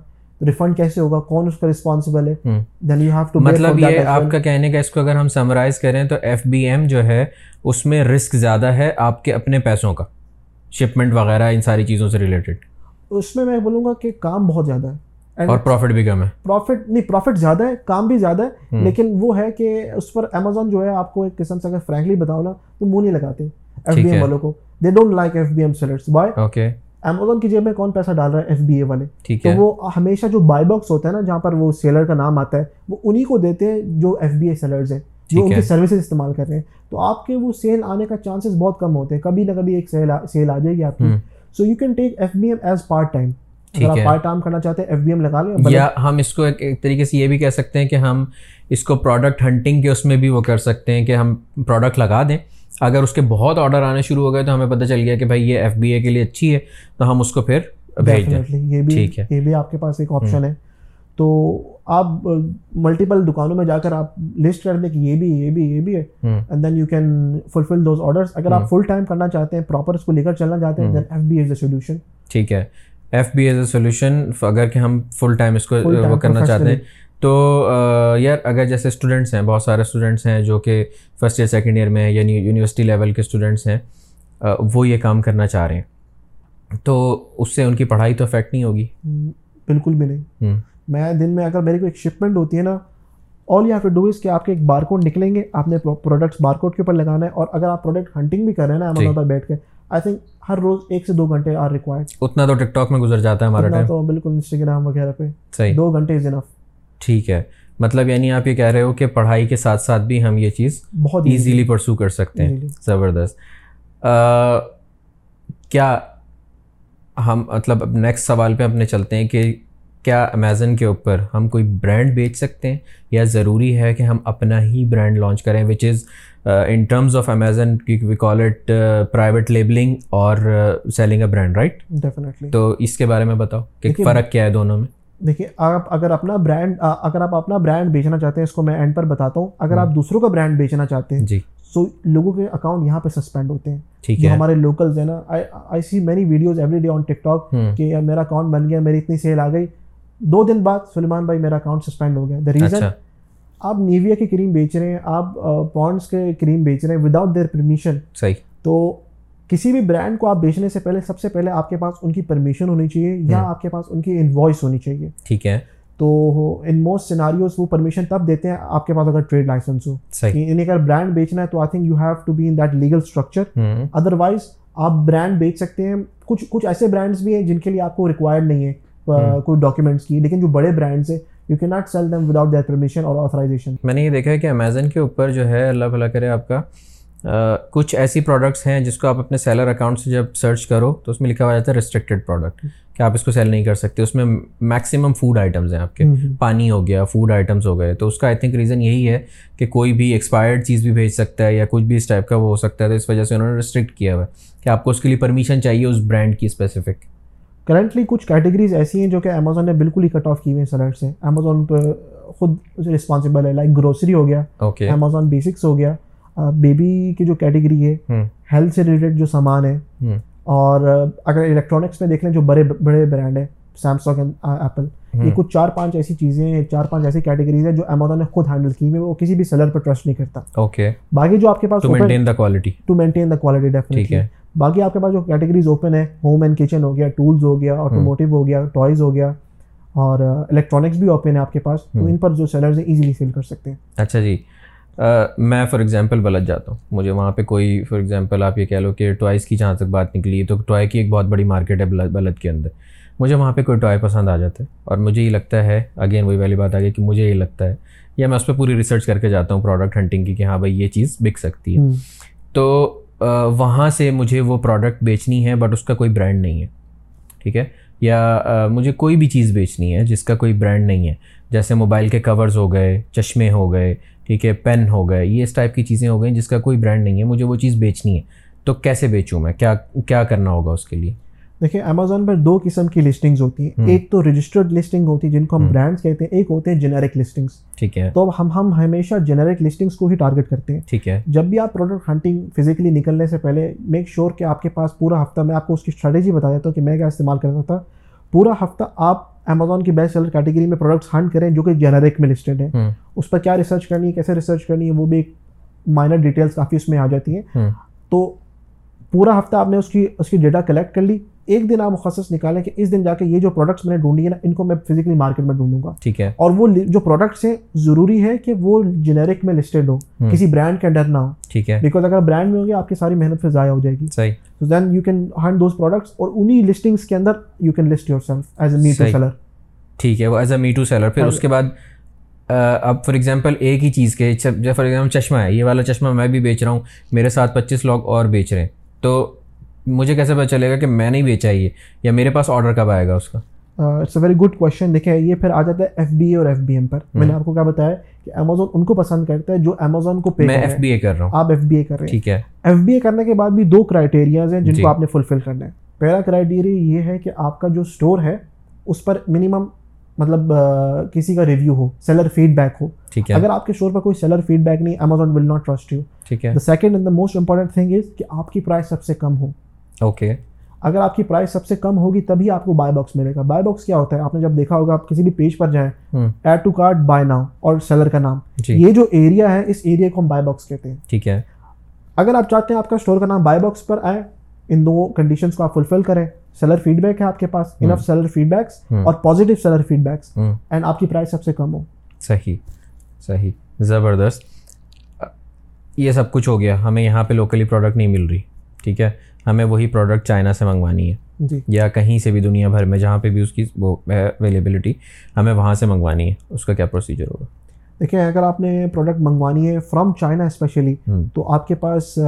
ریفنڈ کیسے ہوگا؟ کون اس کا رسپانسبل ہے؟ دین یو ہیو ٹو مطلب یہ آپ کا کہنے کا اس کو اگر ہم سمرائز کریں تو ایف بی ایم جو ہے اس میں رسک زیادہ ہے آپ کے اپنے پیسوں کا شپمنٹ وغیرہ ان ساری چیزوں سے ریلیٹڈ اس میں میں بولوں گا کہ کام بہت زیادہ ہے۔ اور پروفٹ بھی کم ہے۔ پروفٹ نہیں پروفٹ زیادہ ہے کام بھی زیادہ ہے لیکن وہ ہے کہ اس پر امیزون جو ہے آپ کو ایک قسم سے اگر فرینکلی بتاؤ نا تو منہ نہیں لگاتے ایف بی ایم والوں کو۔ They don't like F B M sellers by okay Amazon کی جیب میں کون پیسہ ڈال رہا ہے ایف بی اے والے؟ تو وہ ہمیشہ جو بائی باکس ہوتا ہے نا جہاں پر وہ سیلر کا نام آتا ہے وہ انہیں کو دیتے ہیں جو ایف بی اے سیلرز ہیں جو ان کی سروسز استعمال کر رہے ہیں۔ تو آپ کے وہ سیل آنے کا چانسز بہت کم ہوتے ہیں۔ کبھی نہ کبھی ایک سیل آ جائے گی آپ کی۔ So you can take F B M as part time اگر آپ پارٹ ٹائم کرنا چاہتے ہیں ایف بی ایم لگا لیں یا ہم اس کو ایک طریقے سے یہ بھی کہہ سکتے ہیں کہ ہم اس کو پروڈکٹ ہنٹنگ کے اس میں بھی وہ کر سکتے ہیں کہ ہم پروڈکٹ لگا دیں۔ اگر اس کے بہت آرڈر آنے شروع ہو گئے تو ہمیں پتہ چل گیا کہ بھائی یہ ایف بی اے کے لیے اچھی ہے تو ہم اس کو پھر بھیج دیں۔ یہ بھی یہ بھی آپ کے پاس ایک آپشن ہے۔ تو آپ ملٹیپل دکانوں میں جا کر آپ لسٹ کر دیں کہ یہ بھی یہ بھی یہ بھی ہے۔ And then you can fulfil those orders اگر آپ فل ٹائم کرنا چاہتے ہیں پراپر اس کو لے کر چلنا چاہتے ہیں then F B as a solution ٹھیک ہے۔ F B as a solution اگر کہ ہم فل ٹائم اس کو وہ کرنا چاہتے ہیں۔ تو یار اگر جیسے اسٹوڈنٹس ہیں بہت سارے اسٹوڈنٹس ہیں جو کہ فرسٹ ایئر سیکنڈ ایئر میں یعنی یونیورسٹی لیول کے اسٹوڈنٹس ہیں وہ یہ کام کرنا چاہ رہے ہیں۔ تو اس سے ان کی پڑھائی تو افیکٹ نہیں ہوگی۔ بالکل بھی نہیں۔ میں دن میں اگر میری کوئی ایک شپمنٹ ہوتی ہے نا all you have to do is کہ آپ کے ایک بار کوڈ نکلیں گے آپ نے پروڈکٹس بار کوڈ کے اوپر لگانا ہے اور اگر آپ پروڈکٹ ہنٹنگ بھی کر رہے ہیں نا امیزون پر بیٹھ کے آئی تھنک ہر روز ایک سے دو گھنٹے آر ریکوائرڈ اتنا تو ٹک ٹاک میں گزر جاتا ہے ہمارا ٹائم تو بالکل انسٹاگرام وغیرہ پہ. صحیح. دو گھنٹے از انف ٹھیک ہے. مطلب یعنی آپ یہ کہہ رہے ہو کہ پڑھائی کے ساتھ ساتھ بھی ہم یہ چیز بہت ایزیلی پرسو کر سکتے ہیں. زبردست. کیا ہم مطلب اب نیکسٹ سوال پہ اپنے چلتے ہیں کہ کیا امیزن کے اوپر ہم کوئی برانڈ بیچ سکتے ہیں؟ یا ضروری ہے کہ ہم اپنا ہی برانڈ لانچ کریں which is in terms of Amazon we call it private labelling اور selling a brand right definitely تو اس کے بارے میں بتاؤ کہ فرق کیا ہے دونوں میں؟ دیکھیے آپ اگر اپنا برانڈ اگر آپ اپنا برانڈ بیچنا چاہتے ہیں اس کو میں اینڈ پر بتاتا ہوں۔ اگر آپ دوسروں کا برانڈ بیچنا چاہتے ہیں جی۔ سو لوگوں کے اکاؤنٹ یہاں پہ سسپینڈ ہوتے ہیں۔ ٹھیک ہے۔ ہمارے لوکلز ہیں نا I see many videos every day on TikTok کہ میرا اکاؤنٹ بن گیا میری اتنی سیل آ گئی۔ دو دن بعد سلیمان بھائی میرا اکاؤنٹ سسپینڈ ہو گیا. دا ریزن آپ نیویا کی کریم بیچ رہے ہیں آپ پونڈس کے کریم بیچ رہے ہیں وداؤٹ دیئر پرمیشن صحیح. تو کسی بھی برانڈ کو آپ بیچنے سے پہلے سب سے پہلے آپ کے پاس ان کی پرمیشن ہونی چاہیے یا آپ کے پاس ان کی انوائس ہونی چاہیے. ٹھیک ہے. تو ان موسٹ سیناریوز وہ پرمیشن تب دیتے ہیں آپ کے پاس اگر ٹریڈ لائسنس ہو. انہیں اگر برانڈ بیچنا ہے تو I think you have to be in that legal structure otherwise آپ برانڈ بیچ سکتے ہیں. کچھ کچھ ایسے برانڈس بھی ہیں جن کے لیے آپ کو ریکوائرڈ نہیں ہے. کوئی ڈاکیومنٹس کی لیکن جو بڑے برانڈس ہیں you can not sell them without that permission اور آتھرائزیشن میں نے یہ دیکھا ہے کہ امیزن کے اوپر جو ہے اللہ بھلا کرے آپ کا کچھ ایسی پروڈکٹس ہیں جس کو آپ اپنے سیلر اکاؤنٹ سے جب سرچ کرو تو اس میں لکھا ہوا جاتا ہے ریسٹرکٹیڈ پروڈکٹ کہ آپ اس کو سیل نہیں کر سکتے۔ اس میں میکسیمم فوڈ آئٹمز ہیں آپ کے۔ پانی ہو گیا فوڈ آئٹمز ہو گئے۔ تو اس کا آئی تھنک ریزن یہی ہے کہ کوئی بھی ایکسپائرڈ چیز بھی بھیج سکتا ہے یا کچھ بھی اس ٹائپ کا وہ ہو سکتا ہے تو اس وجہ سے انہوں نے ریسٹرکٹ کیا ہوا ہے کہ آپ کو اس کے لیے پرمیشن چاہیے اس برانڈ کی اسپیسیفک کرنٹلی کچھ کیٹیگریز ایسی ہیں جو کہ امیزون نے بالکل ہی کٹ آف کی ہوئی ہیں سلٹ سے۔ امیزون پہ خود رسپانسبل ہے۔ لائک گروسری ہو گیا۔ امیزون بیسکس ہو گیا۔ بیبی کی جو کیٹیگری ہے ہیلتھ سے ریلیٹڈ جو سامان ہے۔ اور اگر الیکٹرانکس میں دیکھ لیں جو بڑے بڑے برانڈ ہیں سیمسنگ اینڈ ایپل یہ کچھ چار پانچ ایسی چیزیں ہیں چار پانچ ایسی کیٹیگریز ہیں جو امیزون نے خود ہینڈل کی ہوئی وہ کسی بھی سیلر پر ٹرسٹ نہیں کرتا۔ اوکے باقی جو آپ کے پاس to maintain the quality to maintain the quality definitely باقی آپ کے پاس جو کیٹیگریز اوپن ہے ہوم اینڈ کچن ہو گیا ٹولز ہو گیا آٹوموٹیو ہو گیا ٹوائز ہو گیا اور الیکٹرانکس بھی اوپن ہے آپ کے پاس تو ان پر جو سیلرز ہیں ایزیلی سیل کر سکتے ہیں۔ اچھا جی۔ میں فار ایگزامپل بلد جاتا ہوں۔ مجھے وہاں پہ کوئی فار ایگزامپل آپ یہ کہہ لو کہ ٹوائز کی جہاں تک بات نکلی تو ٹوائے کی ایک بہت بڑی مارکیٹ ہے بلد کے اندر۔ مجھے وہاں پہ کوئی ٹوائے پسند آ جاتا ہے اور مجھے یہ لگتا ہے اگین وہی والی بات آ گئی کہ مجھے یہ لگتا ہے یا میں اس پہ پوری ریسرچ کر کے جاتا ہوں پروڈکٹ ہنٹنگ کی کہ ہاں بھائی یہ چیز بک سکتی ہے۔ تو وہاں سے مجھے وہ پروڈکٹ بیچنی ہے بٹ اس کا کوئی برانڈ نہیں ہے۔ ٹھیک ہے؟ یا مجھے کوئی بھی چیز بیچنی ہے جس کا کوئی برانڈ نہیں ہے۔ جیسے موبائل کے کورز ہو گئے، چشمے ہو گئے، ٹھیک ہے پین ہو گئے، یہ اس ٹائپ کی چیزیں ہو گئیں جس کا کوئی برانڈ نہیں ہے، مجھے وہ چیز بیچنی ہے۔ تو کیسے بیچوں میں؟ کیا کیا کرنا ہوگا اس کے لیے؟ دیکھیں امیزون پر دو قسم کی لسٹنگز ہوتی ہیں۔ ایک تو رجسٹرڈ لسٹنگ ہوتی ہے جن کو ہم برانڈس کہتے ہیں ایک ہوتے ہیں جنیرک لسٹنگس ٹھیک ہے۔ تو ہم ہم ہمیشہ جنیرک لسٹنگس کو ہی ٹارگیٹ کرتے ہیں۔ ٹھیک ہے۔ جب بھی آپ پروڈکٹ ہنٹنگ فزیکلی نکلنے سے پہلے میک شیور کہ آپ کے پاس پورا ہفتہ میں آپ کو اس کی اسٹریٹجی بتا دیتا ہوں کہ میں کیا استعمال کرتا تھا۔ پورا ہفتہ آپ امیزون کی بیسٹ سیلر کیٹیگری میں پروڈکٹس ہنٹ کریں جو کہ جنرک میں لسٹڈ ہیں۔ اس پر کیا ریسرچ کرنی ہے کیسے ریسرچ کرنی ہے وہ بھی ایک مائنر ڈیٹیلس کافی اس میں آ جاتی ہیں۔ تو پورا ہفتہ آپ نے اس کی اس کی ڈیٹا کلیکٹ کر لی۔ ایک دن آپ مخصص نکالیں کہ اس دن جا کے یہ جو پروڈکٹس میں نے ڈھونڈی ہے نا ان کو میں فزیکلی مارکیٹ میں ڈھونڈوں گا۔ ٹھیک ہے۔ اور وہ جو پروڈکٹس ہیں ضروری ہے کہ وہ جنیرک میں لسٹڈ ہو۔ کسی برانڈ کے انڈر نہ ہو۔ ٹھیک ہے۔ بیکاز اگر برانڈ میں ہوگی آپ کی ساری محنت پھر ضائع ہو جائے گی۔ صحیح۔ تو then you can hunt those products اور انہیں لسٹنگس کے اندر you can list yourself as a me too seller ٹھیک ہے وہ ایز اے میٹو سیلر پھر اس کے بعد اب فار ایگزامپل ایک ہی چیز کے فار ایگزامپل چشمہ ہے یہ والا چشمہ میں بھی بیچ رہا ہوں میرے ساتھ پچیس لوگ اور بیچ رہے ہیں۔ تو مجھے کیسے پتہ چلے گا کہ میں نہیں بیچا یہ یا میرے پاس آرڈر کب آئے گا اس کا؟ It's a very good question دیکھیں یہ پھر آ جاتا ہے ایف بی اے اور ایف بی ایم پر۔ میں نے آپ کو کیا بتایا کہ امیزون ان کو پسند کرتا ہے جو امیزون کو پے میں ایف بی اے کر رہا ہوں۔ آپ ایف بی اے کر رہے ہیں۔ ٹھیک ہے۔ ایف بی اے کرنے کے بعد بھی دو کرائٹیریاز ہیں جن کو آپ نے فلفل کرنا ہے۔ پہلا کرائٹیریا یہ ہے کہ آپ کا جو اسٹور ہے اس پر منیمم مطلب کسی کا ریویو ہو سیلر فیڈ بیک ہو۔ ٹھیک ہے۔ اگر آپ کے اسٹور پر کوئی سیلر فیڈ بیک نہیں Amazon will not trust you ٹھیک ہے۔ The second and the most important thing is کہ آپ کی پرائز سب سے کم ہو۔ اوکے اگر آپ کی پرائز سب سے کم ہوگی تبھی آپ کو بائی باکس ملے گا. بائی باکس کیا ہوتا ہے؟ آپ نے جب دیکھا ہوگا آپ کسی بھی پیج پر جائیں add to cart buy now اور سیلر کا نام. یہ جو ایریا ہے اس ایریا کو ہم بائی باکس کہتے ہیں. ٹھیک ہے. اگر آپ چاہتے ہیں آپ کا اسٹور کا نام بائی باکس پر آئے ان دو کنڈیشنس کو آپ فلفل کریں. سیلر فیڈ بیک ہے آپ کے پاس. انف سیلر فیڈ بیکس اور positive seller feedbacks and آپ کی پرائز سب سے کم ہو. صحیح. صحیح. زبردست. یہ سب کچھ ہو گیا. ہمیں یہاں پہ لوکلی پروڈکٹ نہیں مل رہی. ٹھیک ہے؟ ہمیں وہی پروڈکٹ چائنا سے منگوانی ہے۔ جی۔ یا کہیں سے بھی دنیا بھر میں جہاں پہ بھی اس کی وہ اویلیبلٹی ہمیں وہاں سے منگوانی ہے۔ اس کا کیا پروسیجر ہوگا؟ دیکھیں اگر آپ نے پروڈکٹ منگوانی ہے فرام چائنا اسپیشلی تو آپ کے پاس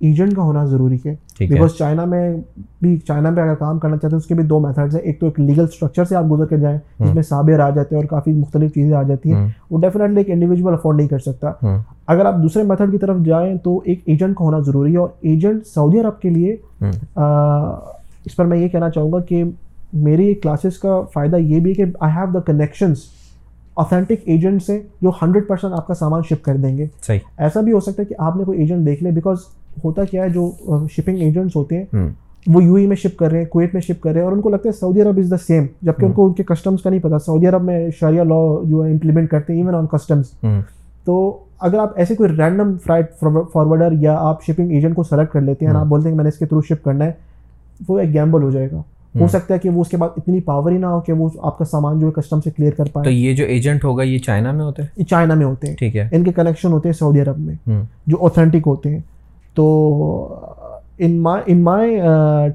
ایجنٹ کا ہونا ضروری ہے۔ بیکاز چائنا میں بھی چائنا میں اگر کام کرنا چاہتے ہیں اس کے بھی دو میتھڈز ہیں۔ ایک تو ایک لیگل اسٹرکچر سے آپ گزر کے جائیں جس میں صابر آ جاتے ہیں اور کافی مختلف چیزیں آ جاتی ہیں۔ وہ ڈیفینیٹلی ایک انڈیویجول افورڈ نہیں کر سکتا۔ اگر آپ دوسرے میتھڈ کی طرف جائیں تو ایک ایجنٹ کا ہونا ضروری ہے۔ اور ایجنٹ سعودی عرب کے لیے اس پر میں یہ کہنا چاہوں گا کہ میری کلاسز کا فائدہ یہ بھی ہے کہ I have the connections authentic agent سے جو ہنڈریڈ پرسینٹ آپ کا سامان شپ کر دیں گے۔ صحیح۔ ایسا بھی ہو سکتا ہے کہ آپ نے کوئی ایجنٹ دیکھ لے بیکاز ہوتا کیا ہے جو شپنگ ایجنٹس ہوتے ہیں وہ یو ای میں شپ کر رہے ہیں کویت میں شپ کر رہے ہیں اور ان کو لگتا ہے سعودی عرب از دا سیم جبکہ ان کو ان کے کسٹمس کا نہیں پتا۔ سعودی عرب میں شاریہ لا جو ہے امپلیمنٹ کرتے ہیں ایون آن کسٹمس تو اگر آپ ایسے کوئی رینڈم فرائٹ فارورڈر یا آپ شپنگ ایجنٹ کو سلیکٹ کر لیتے ہیں آپ بولتے ہیں کہ میں نے اس کے تھرو شپ کرنا ہے وہ ایک گیمبل ہو جائے گا۔ ہو سکتا ہے کہ وہ اس کے بعد اتنی پاور ہی نہ ہو کہ وہ آپ کا سامان جو ہے کسٹم سے کلیئر کر پائے۔ تو یہ جو ایجنٹ ہوگا یہ چائنا میں ہوتے ہیں یہ چائنا میں ہوتے ہیں۔ ٹھیک ہے۔ ان کے کنیکشن ہوتے ہیں سعودی عرب میں جو اوتھینٹک ہوتے ہیں۔ تو ان مائی ان مائی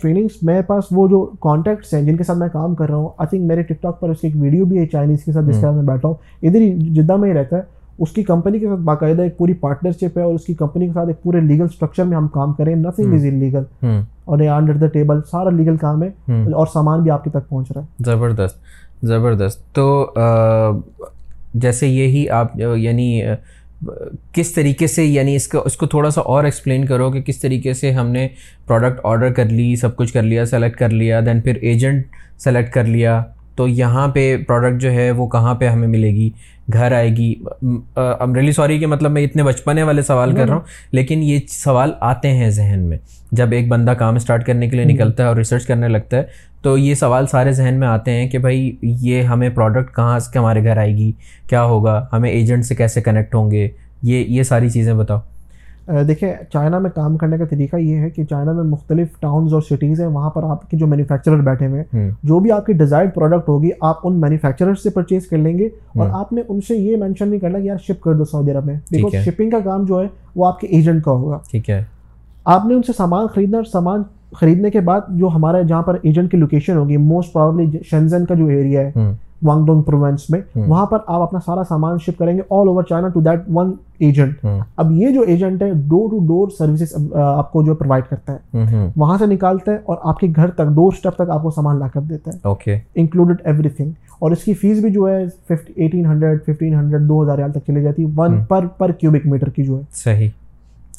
ٹریننگس میرے پاس وہ جو کانٹیکٹس ہیں جن کے ساتھ میں کام کر رہا ہوں آئی تھنک میرے ٹک ٹاک پر اس کی ایک ویڈیو بھی ہے چائنیز کے ساتھ جس کے ساتھ میں بیٹھا ہوں۔ ادھر ہی جدہ میں ہی رہتا ہے۔ اس کی کمپنی کے ساتھ باقاعدہ ایک پوری پارٹنرشپ ہے اور اس کی کمپنی کے ساتھ ایک پورے لیگل اسٹرکچر میں ہم کام کریں۔ نتھنگ از ان لیگل اور انڈر دا ٹیبل سارا لیگل کام ہے۔ اور سامان بھی آپ کے تک پہنچ رہا ہے۔ زبردست زبردست۔ تو جیسے یہی آپ یعنی کس طریقے سے یعنی اس کا اس کو تھوڑا سا اور ایکسپلین کرو کہ کس طریقے سے ہم نے پروڈکٹ آرڈر کر لی سب کچھ کر لیا سلیکٹ کر لیا دین پھر ایجنٹ سلیکٹ کر لیا۔ تو یہاں پہ پروڈکٹ جو ہے وہ کہاں پہ ہمیں ملے گی؟ گھر آئے گی۔ ایم ریلی سوری کہ مطلب میں اتنے بچپنے والے سوال کر رہا ہوں لیکن یہ سوال آتے ہیں ذہن میں۔ جب ایک بندہ کام اسٹارٹ کرنے کے لیے نکلتا ہے اور ریسرچ کرنے لگتا ہے تو یہ سوال سارے ذہن میں آتے ہیں کہ بھائی یہ ہمیں پروڈکٹ کہاں سے ہمارے گھر آئے گی؟ کیا ہوگا؟ ہمیں ایجنٹ سے کیسے کنیکٹ ہوں گے؟ یہ یہ ساری چیزیں بتاؤ۔ دیکھیں چائنا میں کام کرنے کا طریقہ یہ ہے کہ چائنا میں مختلف ٹاؤنز اور سٹیز ہیں وہاں پر آپ کے جو مینوفیکچرر بیٹھے ہوئے ہیں جو بھی آپ کی ڈیزائرڈ پروڈکٹ ہوگی آپ ان مینوفیکچرر سے پرچیز کر لیں گے اور آپ نے ان سے یہ مینشن نہیں کرنا کہ یار شپ کر دو سعودی عرب میں۔ بیکاز شپنگ کا کام جو ہے وہ آپ کے ایجنٹ کا ہوگا۔ ٹھیک ہے۔ آپ نے ان سے سامان خریدنا اور سامان خریدنے کے بعد جو ہمارے جہاں پر ایجنٹ کی لوکیشن ہوگی موسٹ پرابلی شنزن کا جو ایریا ہے وانگ ڈونگ پروونس میں وہاں پر آپ اپنا سارا سامان شپ کریں گے all over China to that one agent اب یہ جو ایجنٹ ہے ڈور ٹو ڈور سروسز آپ کو جو پرووائڈ کرتا ہے۔ وہاں سے نکالتا ہے اور آپ کے گھر تک ڈور اسٹیپ تک آپ کو سامان لا کر دیتا ہے۔ انکلوڈیڈ ایوری تھنگ اور اس کی فیس بھی جو ہے ایٹین ہنڈریڈ ففٹین ہنڈریڈ دو ہزار تک چلی جاتی ہے۔ One per per cubic metre کی جو ہے۔ صحیح۔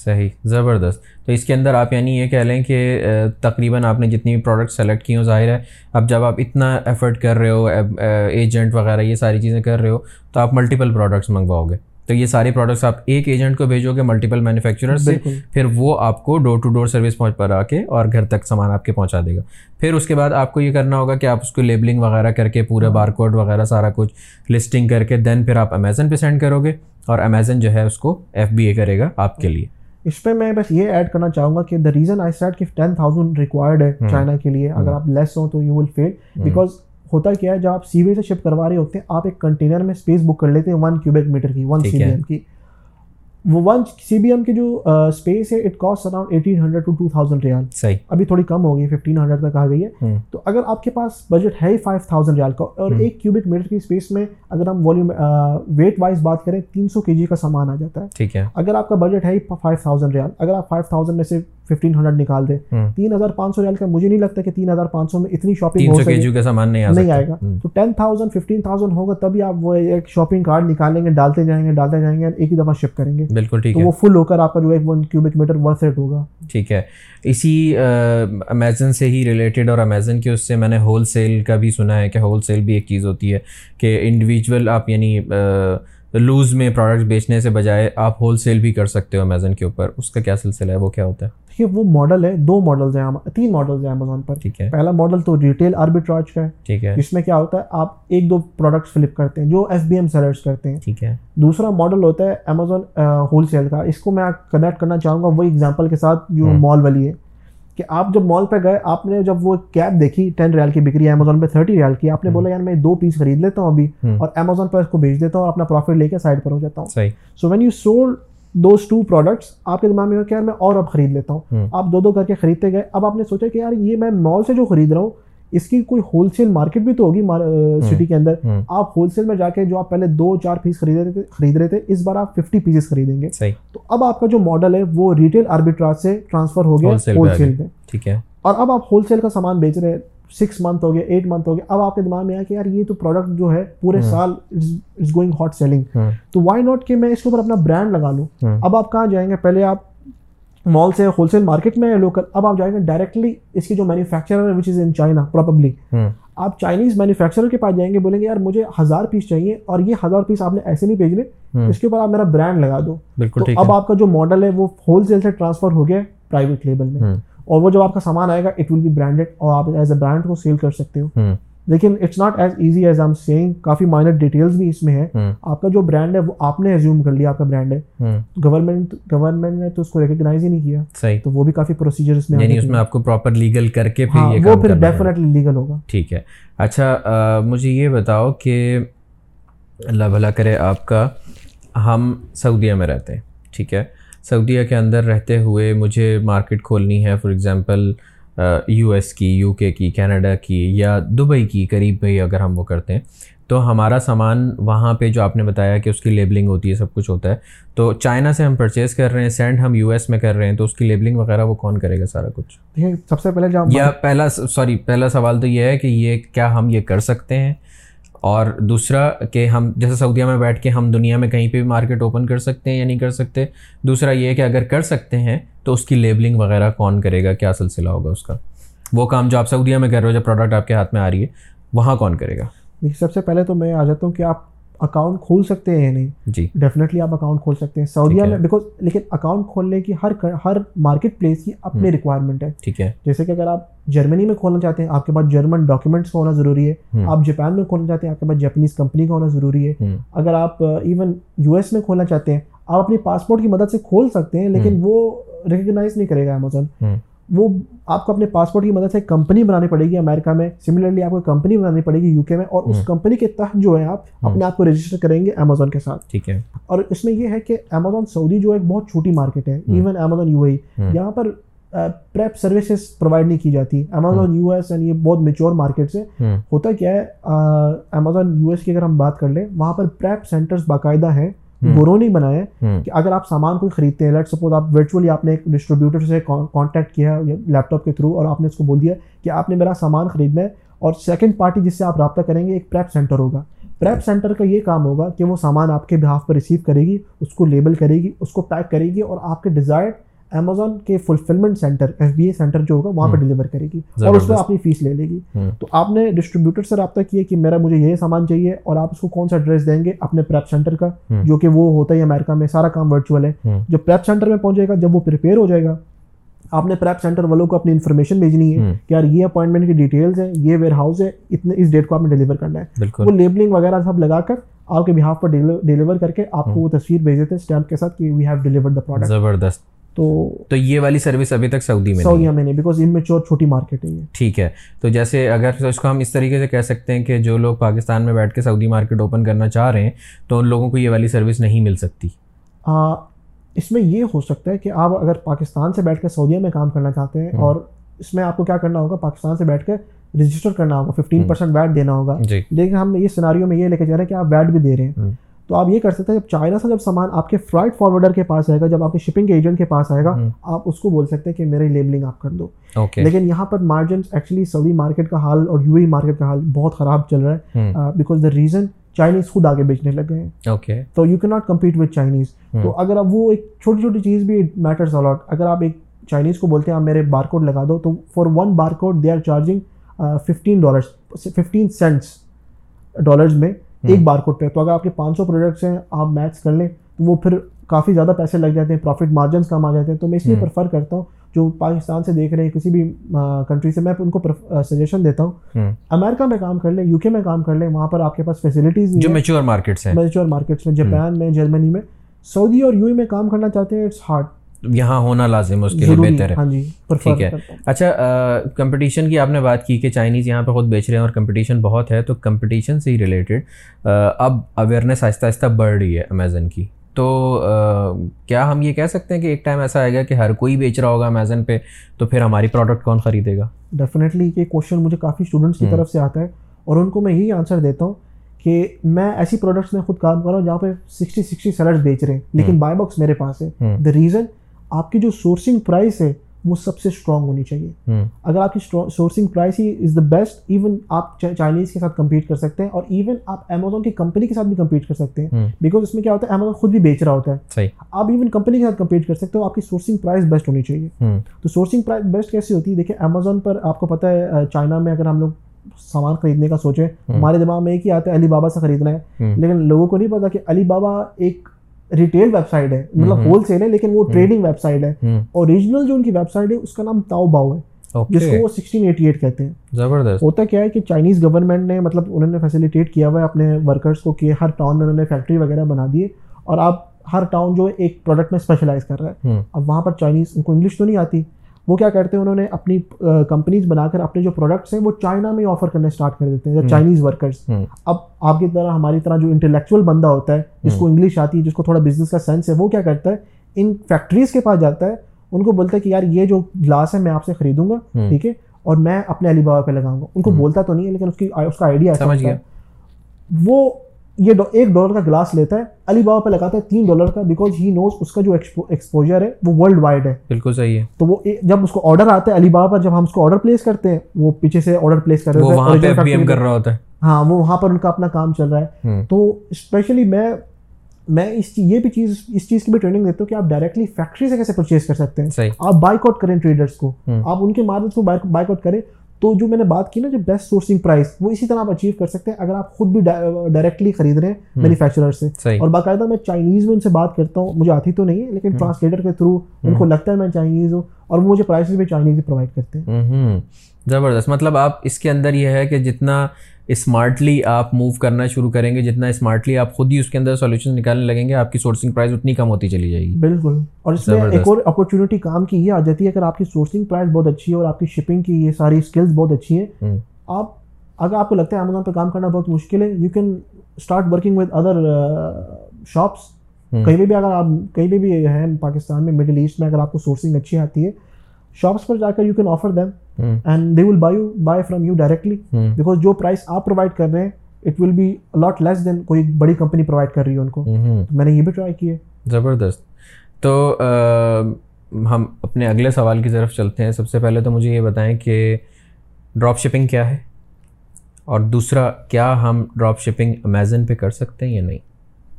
صحیح زبردست۔ تو اس کے اندر آپ یعنی یہ کہہ لیں کہ تقریباً آپ نے جتنی بھی پروڈکٹ سلیکٹ کی ہوں ظاہر ہے اب جب آپ اتنا ایفرٹ کر رہے ہو ایجنٹ وغیرہ یہ ساری چیزیں کر رہے ہو تو آپ ملٹیپل پروڈکٹس منگواؤ گے۔ تو یہ ساری پروڈکٹس آپ ایک ایجنٹ کو بھیجو گے ملٹیپل مینوفیکچرر سے پھر وہ آپ کو ڈور ٹو ڈور سروس پہنچ پر آ کے اور گھر تک سامان آپ کے پہنچا دے گا۔ پھر اس کے بعد آپ کو یہ کرنا ہوگا کہ آپ اس کو لیبلنگ وغیرہ کر کے پورے بار کوڈ وغیرہ سارا کچھ لسٹنگ کر کے دین پھر آپ امیزن پہ سینڈ کرو گے اور امیزن جو ہے اس کو ایف بی اے کرے گا آپ کے لیے۔ اس پہ میں بس یہ ایڈ کرنا چاہوں گا کہ دا ریزن آئی سیٹ کہ ٹین تھاؤزینڈ ریکوائرڈ ہے چائنا کے لیے اگر آپ لیس ہوں تو یو ول فیل بیکاز ہوتا کیا ہے جب آپ سی وے سے شپ کروا رہے ہوتے ہیں آپ ایک کنٹینر میں اسپیس بک کر لیتے ہیں ون کیوبک میٹر کی ون سی ایم کی۔ وہ ون سی بی ایم کی جو اسپیس ہے it cost around eighteen hundred two two thousand ریال صحیح. ابھی تھوڑی کم ہو گئی ففٹین ہنڈریڈ تک آ گئی ہے. تو اگر آپ کے پاس بجٹ ہے فائیو تھاؤزینڈ ریال کا اور ایک کیوبک میٹر کی اسپیس میں اگر ہم والیوم ویٹ وائز بات کریں تین سو کے جی کا سامان آ جاتا ہے. ٹھیک ہے. اگر آپ کا بجٹ ہے فائیو تھاؤزینڈ ریال اگر آپ فائیو تھاؤزینڈ میں سے ففٹین ہنڈریڈ نکال دیں تین ہزار پانچ سو ریال کا مجھے نہیں لگتا کہ تین ہزار پانچ سو میں اتنی شاپنگ ہو سکے۔ سامان نہیں آئے گا۔ تو ٹین تھاؤزینڈ ففٹین تھاؤزینڈ ہوگا تبھی آپ وہ ایک شاپنگ کارڈ نکالیں گے ڈالتے جائیں گے ڈالتے جائیں گے ایک ہی دفعہ شپ کریں گے۔ بالکل ٹھیک ہے۔ وہ فل ہو کر آپ کا جو ایک one cubic metre worth rate ہوگا۔ ٹھیک ہے۔ اسی امیزن سے ہی ریلیٹڈ اور امیزن کے اس سے میں نے ہول سیل کا بھی سنا ہے کہ ہول سیل بھی ایک چیز ہوتی ہے کہ انڈیویجول آپ یعنی لوز میں پروڈکٹس بیچنے سے بجائے آپ ہول سیل بھی کر سکتے ہو امیزن کے اوپر۔ اس کا کیا سلسلہ ہے؟ وہ کیا ہوتا ہے؟ دیکھیے وہ ماڈل ہے دو ماڈلز ہیں تین ماڈلز ہیں امیزون پر۔ ٹھیک ہے۔ پہلا ماڈل تو ریٹیل آربیٹراج کا ہے ٹھیک ہے۔ جس میں کیا ہوتا ہے آپ ایک دو پروڈکٹس فلپ کرتے ہیں جو ایف بی ایم سیلرس کرتے ہیں۔ ٹھیک ہے۔ دوسرا ماڈل ہوتا ہے امیزون ہول سیل کا۔ اس کو میں کنیکٹ کرنا چاہوں گا وہی ایگزامپل کے ساتھ جو مال والی ہے کہ آپ جب مال پہ گئے آپ نے جب وہ کیب دیکھی ٹین ریال کی بکری امیزون پہ تھرٹی ریال کی آپ نے بولا یار میں دو پیس خرید لیتا ہوں ابھی اور امیزون پہ اس کو بھیج دیتا ہوں اور اپنا پروفٹ لے کے سائڈ پر ہو جاتا ہوں. So when you sold those two products آپ کے دماغ میں ہو کہ یار میں اور اب خرید لیتا ہوں۔ آپ دو دو کر کے خریدتے گئے۔ اب آپ نے سوچا کہ یار یہ میں مال سے جو خرید رہا ہوں اس کی کوئی ہول سیل مارکیٹ بھی تو ہوگی سٹی کے اندر۔ آپ ہول سیل میں جا کے جو آپ پہلے دو چار پیس خرید رہے تھے خرید رہے تھے اس بار آپ ففٹی پیسز خریدیں گے۔ تو اب آپ کا جو ماڈل ہے وہ ریٹیل آربیٹراج سے ٹرانسفر ہو گیا ہول سیل میں۔ ٹھیک ہے۔ اور اب آپ ہول سیل کا سامان بیچ رہے ہیں۔ سکس منتھ ہو گیا ایٹ منتھ ہو گیا اب آپ کے دماغ میں آیا کہ یار یہ تو پروڈکٹ جو ہے پورے سال از گوئنگ ہاٹ سیلنگ تو وائی ناٹ کہ میں اس کے اوپر اپنا برانڈ لگا لوں؟ اب آپ کہاں جائیں گے؟ پہلے آپ مال سے ہول سیل مارکیٹ میں لوکل اب آپ جائیں گے ڈائریکٹلی اس کی جو مینوفیکچرر ہے وچ از ان چائنا پراپبلی آپ چائنیز مینوفیکچرر کے پاس جائیں گے بولیں گے یار مجھے ہزار پیس چاہیے اور یہ ہزار پیس آپ نے ایسے نہیں بھیجنے اس کے اوپر آپ میرا برانڈ لگا دو۔ بالکل اب آپ کا جو ماڈل ہے وہ ہول سیل سے ٹرانسفر ہو گیا پرائیویٹ لیبل میں۔ اور وہ جب آپ کا سامان آئے گا اٹ ول بی برانڈیڈ اور آپ ایز اے برانڈ کو سیل کر سکتے ہو. لیکن it's not as easy as I'm seeing coffee minor details بھی اس میں ہے آپ کا جو برانڈ ہے وہ آپ نے ایزیوم کر لیا آپ کا برانڈ ہے. گورنمنٹ گورنمنٹ نے تو اس کو ریکگنائز ہی نہیں کیا. صحیح. تو وہ بھی کافی پروسیجر اس میں یعنی اس میں آپ کو پراپر لیگل کر کے پھر یہ وہ پھر ڈیفینیٹلی لیگل ہوگا. ٹھیک ہے. اچھا مجھے یہ بتاؤ کہ اللہ بھلا کرے آپ کا ہم سعودیہ میں رہتے ہیں ٹھیک ہے؟ سعودیہ کے اندر رہتے ہوئے مجھے مارکیٹ کھولنی ہے فار ایگزامپل یو ایس کی یو کے کی کینیڈا کی یا دبئی کی قریب میں اگر ہم وہ کرتے ہیں۔ تو ہمارا سامان وہاں پہ جو آپ نے بتایا کہ اس کی لیبلنگ ہوتی ہے سب کچھ ہوتا ہے۔ تو چائنا سے ہم پرچیز کر رہے ہیں سینڈ ہم یو ایس میں کر رہے ہیں تو اس کی لیبلنگ وغیرہ وہ کون کرے گا سارا کچھ؟ سب سے پہلے یا پہلا سوری پہلا سوال تو یہ ہے کہ یہ کیا ہم یہ کر سکتے ہیں؟ اور دوسرا کہ ہم جیسے سعودیہ میں بیٹھ کے ہم دنیا میں کہیں پہ بھی مارکیٹ اوپن کر سکتے ہیں یا نہیں کر سکتے، دوسرا یہ کہ اگر کر سکتے ہیں تو اس کی لیبلنگ وغیرہ کون کرے گا، کیا سلسلہ ہوگا اس کا؟ وہ کام جو آپ سعودیہ میں کر رہے ہو جب پروڈکٹ آپ کے ہاتھ میں آ رہی ہے، وہاں کون کرے گا؟ دیکھیے، سب سے پہلے تو میں آ جاتا ہوں کہ آپ اکاؤنٹ کھول سکتے ہیں یا نہیں؟ جی۔ ڈیفینیٹلی آپ اکاؤنٹ کھول سکتے ہیں۔ سعودیہ میں بیکاز لیکن اکاؤنٹ کھولنے کی ہر ہر مارکیٹ پلیس کی اپنی ریکوائرمنٹ ہے۔ ٹھیک ہے۔ جیسے کہ اگر آپ جرمنی میں کھولنا چاہتے ہیں آپ کے پاس جرمن ڈاکیومنٹس کا ہونا ضروری ہے۔ آپ جاپان میں کھولنا چاہتے ہیں آپ کے پاس جاپنیز کمپنی کا ہونا ضروری ہے۔ اگر آپ ایون یو ایس میں کھولنا چاہتے ہیں آپ اپنی پاسپورٹ کی مدد سے کھول سکتے ہیں لیکن وہ ریکگنائز نہیں کرے گا امیزون وہ آپ کو اپنے پاسپورٹ کی مدد سے کمپنی بنانی پڑے گی امریکہ میں. سملرلی آپ کو کمپنی بنانی پڑے گی یو کے میں اور اس کمپنی کے تحت جو ہے آپ اپنے آپ کو رجسٹر کریں گے امیزون کے ساتھ. ٹھیک ہے. اور اس میں یہ ہے کہ امیزون سعودی جو ایک بہت چھوٹی مارکیٹ ہے. ایون امیزون یو اے یہاں پر پریپ سروسز پرووائڈ نہیں کی جاتی. امیزون یو ایس اینڈ یہ بہت میچور مارکیٹس ہیں. ہوتا کیا ہے امیزون یو ایس کی اگر ہم بات کر لیں وہاں پر پریپ سینٹرز باقاعدہ ہیں. گرو نہیں بنائے کہ اگر آپ سامان کوئی خریدتے ہیں لیٹ سپوز آپ ورچولی آپ نے ایک ڈسٹریبیوٹر سے کانٹیکٹ کیا لیپ ٹاپ کے تھرو اور آپ نے اس کو بول دیا کہ آپ نے میرا سامان خریدنا ہے اور سیکنڈ پارٹی جس سے آپ رابطہ کریں گے ایک پریپ سینٹر ہوگا. پریپ سینٹر کا یہ کام ہوگا کہ وہ سامان آپ کے بہاف پر ریسیو کرے گی اس کو لیبل کرے گی اس کو پیک کرے گی اور آپ کے ڈیزائر امیزون کے fulfilment centre F B A centre جو ہوگا وہاں پہ ڈلیور کرے گی اور اس میں اپنی فیس لے لے گی۔ تو آپ نے ڈسٹریبیوٹر سے رابطہ کیا کہ میرا مجھے یہ سامان چاہیے اور آپ اس کو کون سا ایڈریس دیں گے اپنے پریپ سینٹر کا جو کہ وہ ہوتا ہے امیرکا میں سارا کام ورچوئل ہے۔ جب پریپ سینٹر میں پہنچے گا جب وہ پریپیئر ہو جائے گا آپ نے پریپ سینٹر والوں کو اپنی انفارمیشن بھیجنی ہے کہ یار یہ اپوائنٹمنٹ کی ڈیٹیلز ہیں یہ ویئر ہاؤس ہے اتنے اس ڈیٹ کو آپ نے ڈلیور کرنا ہے۔ وہ لیبلنگ وغیرہ سب لگا کر آپ کے بہاف پر ڈلیور کر کے آپ کو وہ تصویر بھیج دیتے ہیں اسٹیمپ کے ساتھ کہ we have delivered the product زبردست۔ تو تو یہ والی سروس ابھی تک سعودی میں سعودیہ میں نہیں بیکاز امیچور چھوٹی مارکیٹ ہے ٹھیک ہے۔ تو جیسے اگر اس کو ہم اس طریقے سے کہہ سکتے ہیں کہ جو لوگ پاکستان میں بیٹھ کے سعودی مارکیٹ اوپن کرنا چاہ رہے ہیں تو ان لوگوں کو یہ والی سروس نہیں مل سکتی۔ اس میں یہ ہو سکتا ہے کہ آپ اگر پاکستان سے بیٹھ کے سعودیہ میں کام کرنا چاہتے ہیں اور اس میں آپ کو کیا کرنا ہوگا پاکستان سے بیٹھ کے رجسٹر کرنا ہوگا ففٹین پرسینٹ ویٹ دینا ہوگا۔ جی۔ لیکن ہم یہ سناریوں میں یہ لے کے جا رہے ہیں کہ آپ ویٹ بھی دے رہے ہیں۔ تو آپ یہ کر سکتے ہیں جب چائنا سے جب سامان آپ کے فرائٹ فارورڈر کے پاس آئے گا جب آپ کے شپنگ ایجنٹ کے پاس آئے گا آپ اس کو بول سکتے ہیں کہ میری لیبلنگ آپ کر دو۔ لیکن یہاں پر مارجن ایکچولی سعودی مارکیٹ کا حال اور یو اے مارکیٹ کا حال بہت خراب چل رہا ہے بیکاز دا ریزن چائنیز خود آگے بیچنے لگ گئے ہیں۔ تو you can not compete with Chinese تو اگر اب وہ ایک چھوٹی چھوٹی چیز بھی میٹرز الاٹ اگر آپ ایک چائنیز کو بولتے ہیں آپ میرے بار کوڈ لگا دو تو for one barcode they are charging fifteen dollars fifteen cents dollars میں ایک بار کوڈ پہ۔ تو اگر آپ کے پانچ سو پروڈکٹس ہیں آپ میچ کر لیں تو وہ پھر کافی زیادہ پیسے لگ جاتے ہیں پروفٹ مارجنس کم آ جاتے ہیں۔ تو میں اس لیے پریفر کرتا ہوں جو پاکستان سے دیکھ رہے ہیں کسی بھی کنٹری سے میں ان کو سجیشن دیتا ہوں۔ امیرکا میں کام کر لیں یو کے میں کام کر لیں وہاں پر آپ کے پاس فیسلٹیز جو میچور مارکیٹس ہیں۔ میچور مارکیٹس میں جاپان میں جرمنی میں۔ سعودی اور یو اے میں کام کرنا چاہتے ہیں اٹس ہارڈ یہاں ہونا لازم اس کے لیے بہتر ہے۔ ہاں جی ٹھیک ہے۔ اچھا کمپٹیشن کی آپ نے بات کی کہ چائنیز یہاں پہ خود بیچ رہے ہیں اور کمپٹیشن بہت ہے تو کمپٹیشن سے ہی ریلیٹڈ اب اویئرنیس آہستہ آہستہ بڑھ رہی ہے امیزن کی۔ تو کیا ہم یہ کہہ سکتے ہیں کہ ایک ٹائم ایسا آئے گا کہ ہر کوئی بیچ رہا ہوگا امیزن پہ تو پھر ہماری پروڈکٹ کون خریدے گا؟ ڈیفینیٹلی یہ کوشچن مجھے کافی اسٹوڈنٹس کی طرف سے آتا ہے اور ان کو میں یہی آنسر دیتا ہوں کہ میں ایسی پروڈکٹس میں خود کام کر رہا ہوں جہاں پہ سکسٹی سکسٹی سیلرس بیچ رہے ہیں لیکن بائی باکس میرے پاس ہے۔ دا ریزن آپ کی جو سورسنگ پرائس ہے وہ سب سے اسٹرانگ ہونی چاہیے۔ اگر آپ کی سورسنگ پرائس ہی از دا بیسٹ ایون آپ چائنیز کے ساتھ کمپیٹ کر سکتے ہیں اور ایون آپ امیزون کی کمپنی کے ساتھ بھی کمپیٹ کر سکتے ہیں۔ بیکاز اس میں کیا ہوتا ہے امیزون خود بھی بیچ رہا ہوتا ہے۔ آپ ایون کمپنی کے ساتھ کمپیٹ کر سکتے ہو آپ کی سورسنگ پرائز بیسٹ ہونی چاہیے۔ تو سورسنگ پرائز بیسٹ کیسی ہوتی ہے؟ دیکھیں امیزون پر آپ کو پتہ ہے چائنا میں اگر ہم لوگ سامان خریدنے کا سوچیں ہمارے دماغ میں ایک ہی آتا ہے علی بابا سے خریدنا ہے۔ لیکن لوگوں کو نہیں پتا کہ علی بابا ایک ریٹیل ویب سائٹ ہے مطلب ہول سیل ہے لیکن وہ ٹریڈنگ ویب سائٹ ہے اوریجنل جو ان کی ویب سائٹ ہے اس کا نام تاؤ باؤ ہے جس کو وہ سکسٹین ایٹی ایٹ کہتے ہیں زبردست ہوتا کیا ہے کہ چائنیز گورنمنٹ نے مطلب انہوں نے فیسلیٹیٹ کیا ہوا ہے اپنے ورکرس کو کہ ہر ٹاؤن میں انہوں نے فیکٹری وغیرہ بنا دیے اور آپ ہر ٹاؤن جو ایک پروڈکٹ میں اسپیشلائز کر رہا ہے اب وہاں پر چائنیز ان کو انگلش تو نہیں آتی وہ کیا کرتے ہیں؟ انہوں نے اپنی کمپنیز بنا کر اپنے جو پروڈکٹس ہیں وہ چائنا میں آفر کرنا اسٹارٹ کر دیتے ہیں چائنیز ورکرس اب آپ کی طرح ہماری طرح جو انٹلیکچوئل بندہ ہوتا ہے جس کو انگلش آتی ہے جس کو تھوڑا بزنس کا سینس ہے وہ کیا کرتا ہے؟ ان فیکٹریز کے پاس جاتا ہے۔ ان کو بولتا ہے کہ یار یہ جو گلاس ہے میں آپ سے خریدوں گا ٹھیک ہے؟ اور میں اپنے علی بابا پہ لگاؤں گا۔ ان کو بولتا تو نہیں ہے لیکن اس کی اس کا آئیڈیا سمجھ گیا۔ وہ یہ ایک ڈالر کا گلاس لیتا ہے علی بابا پہ لگاتا ہے تین ڈالر کا بیکاز ہی نوز اس کا جو ایکسپوجر ہے وہ ورلڈ وائڈ ہے۔ بالکل صحیح ہے۔ تو وہ جب اس کو آرڈر آتا ہے علی بابا پر جب ہم اس کو آرڈر پلیس کرتے ہیں وہ پیچھے سے آرڈر پلیس کر رہے ہوتا ہے۔ ہاں وہ وہاں پر ان کا اپنا کام چل رہا ہے۔ تو اسپیشلی میں میں اس یہ بھی چیز اس چیز کی بھی ٹریننگ دیتا ہوں کہ آپ ڈائریکٹلی فیکٹری سے کیسے پرچیز کر سکتے ہیں۔ آپ بائک آؤٹ کریں ٹریڈرس کو۔ آپ ان کے مارکیٹ کو بائک آؤٹ کریں۔ تو جو میں نے بات کی نا جو بیسٹ سورسنگ پرائز وہ اسی طرح آپ اچیو کر سکتے ہیں اگر آپ خود بھی ڈائریکٹلی خرید رہے ہیں مینوفیکچرر سے۔ اور باقاعدہ میں چائنیز میں ان سے بات کرتا ہوں مجھے آتی تو نہیں ہے لیکن ٹرانسلیٹر کے تھرو ان کو لگتا ہے میں چائنیز ہوں اور وہ مجھے پرائسز بھی چائنیز ہی پرووائڈ کرتے ہیں۔ زبردست۔ مطلب آپ اس کے اندر یہ ہے کہ جتنا اسمارٹلی آپ موو کرنا شروع کریں گے جتنا اسمارٹلی آپ خود ہی اس کے اندر سولوشن نکالنے لگیں گے آپ کی سورسنگ پرائز اتنی کم ہوتی چلی جائے گی۔ بالکل۔ اور اس میں ایک اور اپرچونیٹی کام کی یہ آ جاتی ہے اگر آپ کی سورسنگ پرائز بہت اچھی ہے اور آپ کی شپنگ کی یہ ساری اسکلز بہت اچھی ہیں آپ اگر آپ کو لگتا ہے امیزون پہ کام کرنا بہت مشکل ہے you can start working with other shops کہیں پہ بھی اگر آپ کہیں بھی ہیں پاکستان میں مڈل ایسٹ میں اگر آپ کو سورسنگ اچھی آتی ہے شاپس پر جا کر you can offer them and they will buy you buy from you directly because جو پرائز آپ پرووائڈ کر رہے ہیں it will be lot less than کوئی بڑی کمپنی پرووائڈ کر رہی ہے ان کو. میں نے یہ بھی ٹرائی کیا زبردست. تو ہم اپنے اگلے سوال کی طرف چلتے ہیں. سب سے پہلے تو مجھے یہ بتائیں کہ ڈراپ شپنگ کیا ہے اور دوسرا کیا ہم ڈراپ شپنگ امیزن پہ کر سکتے ہیں یا نہیں؟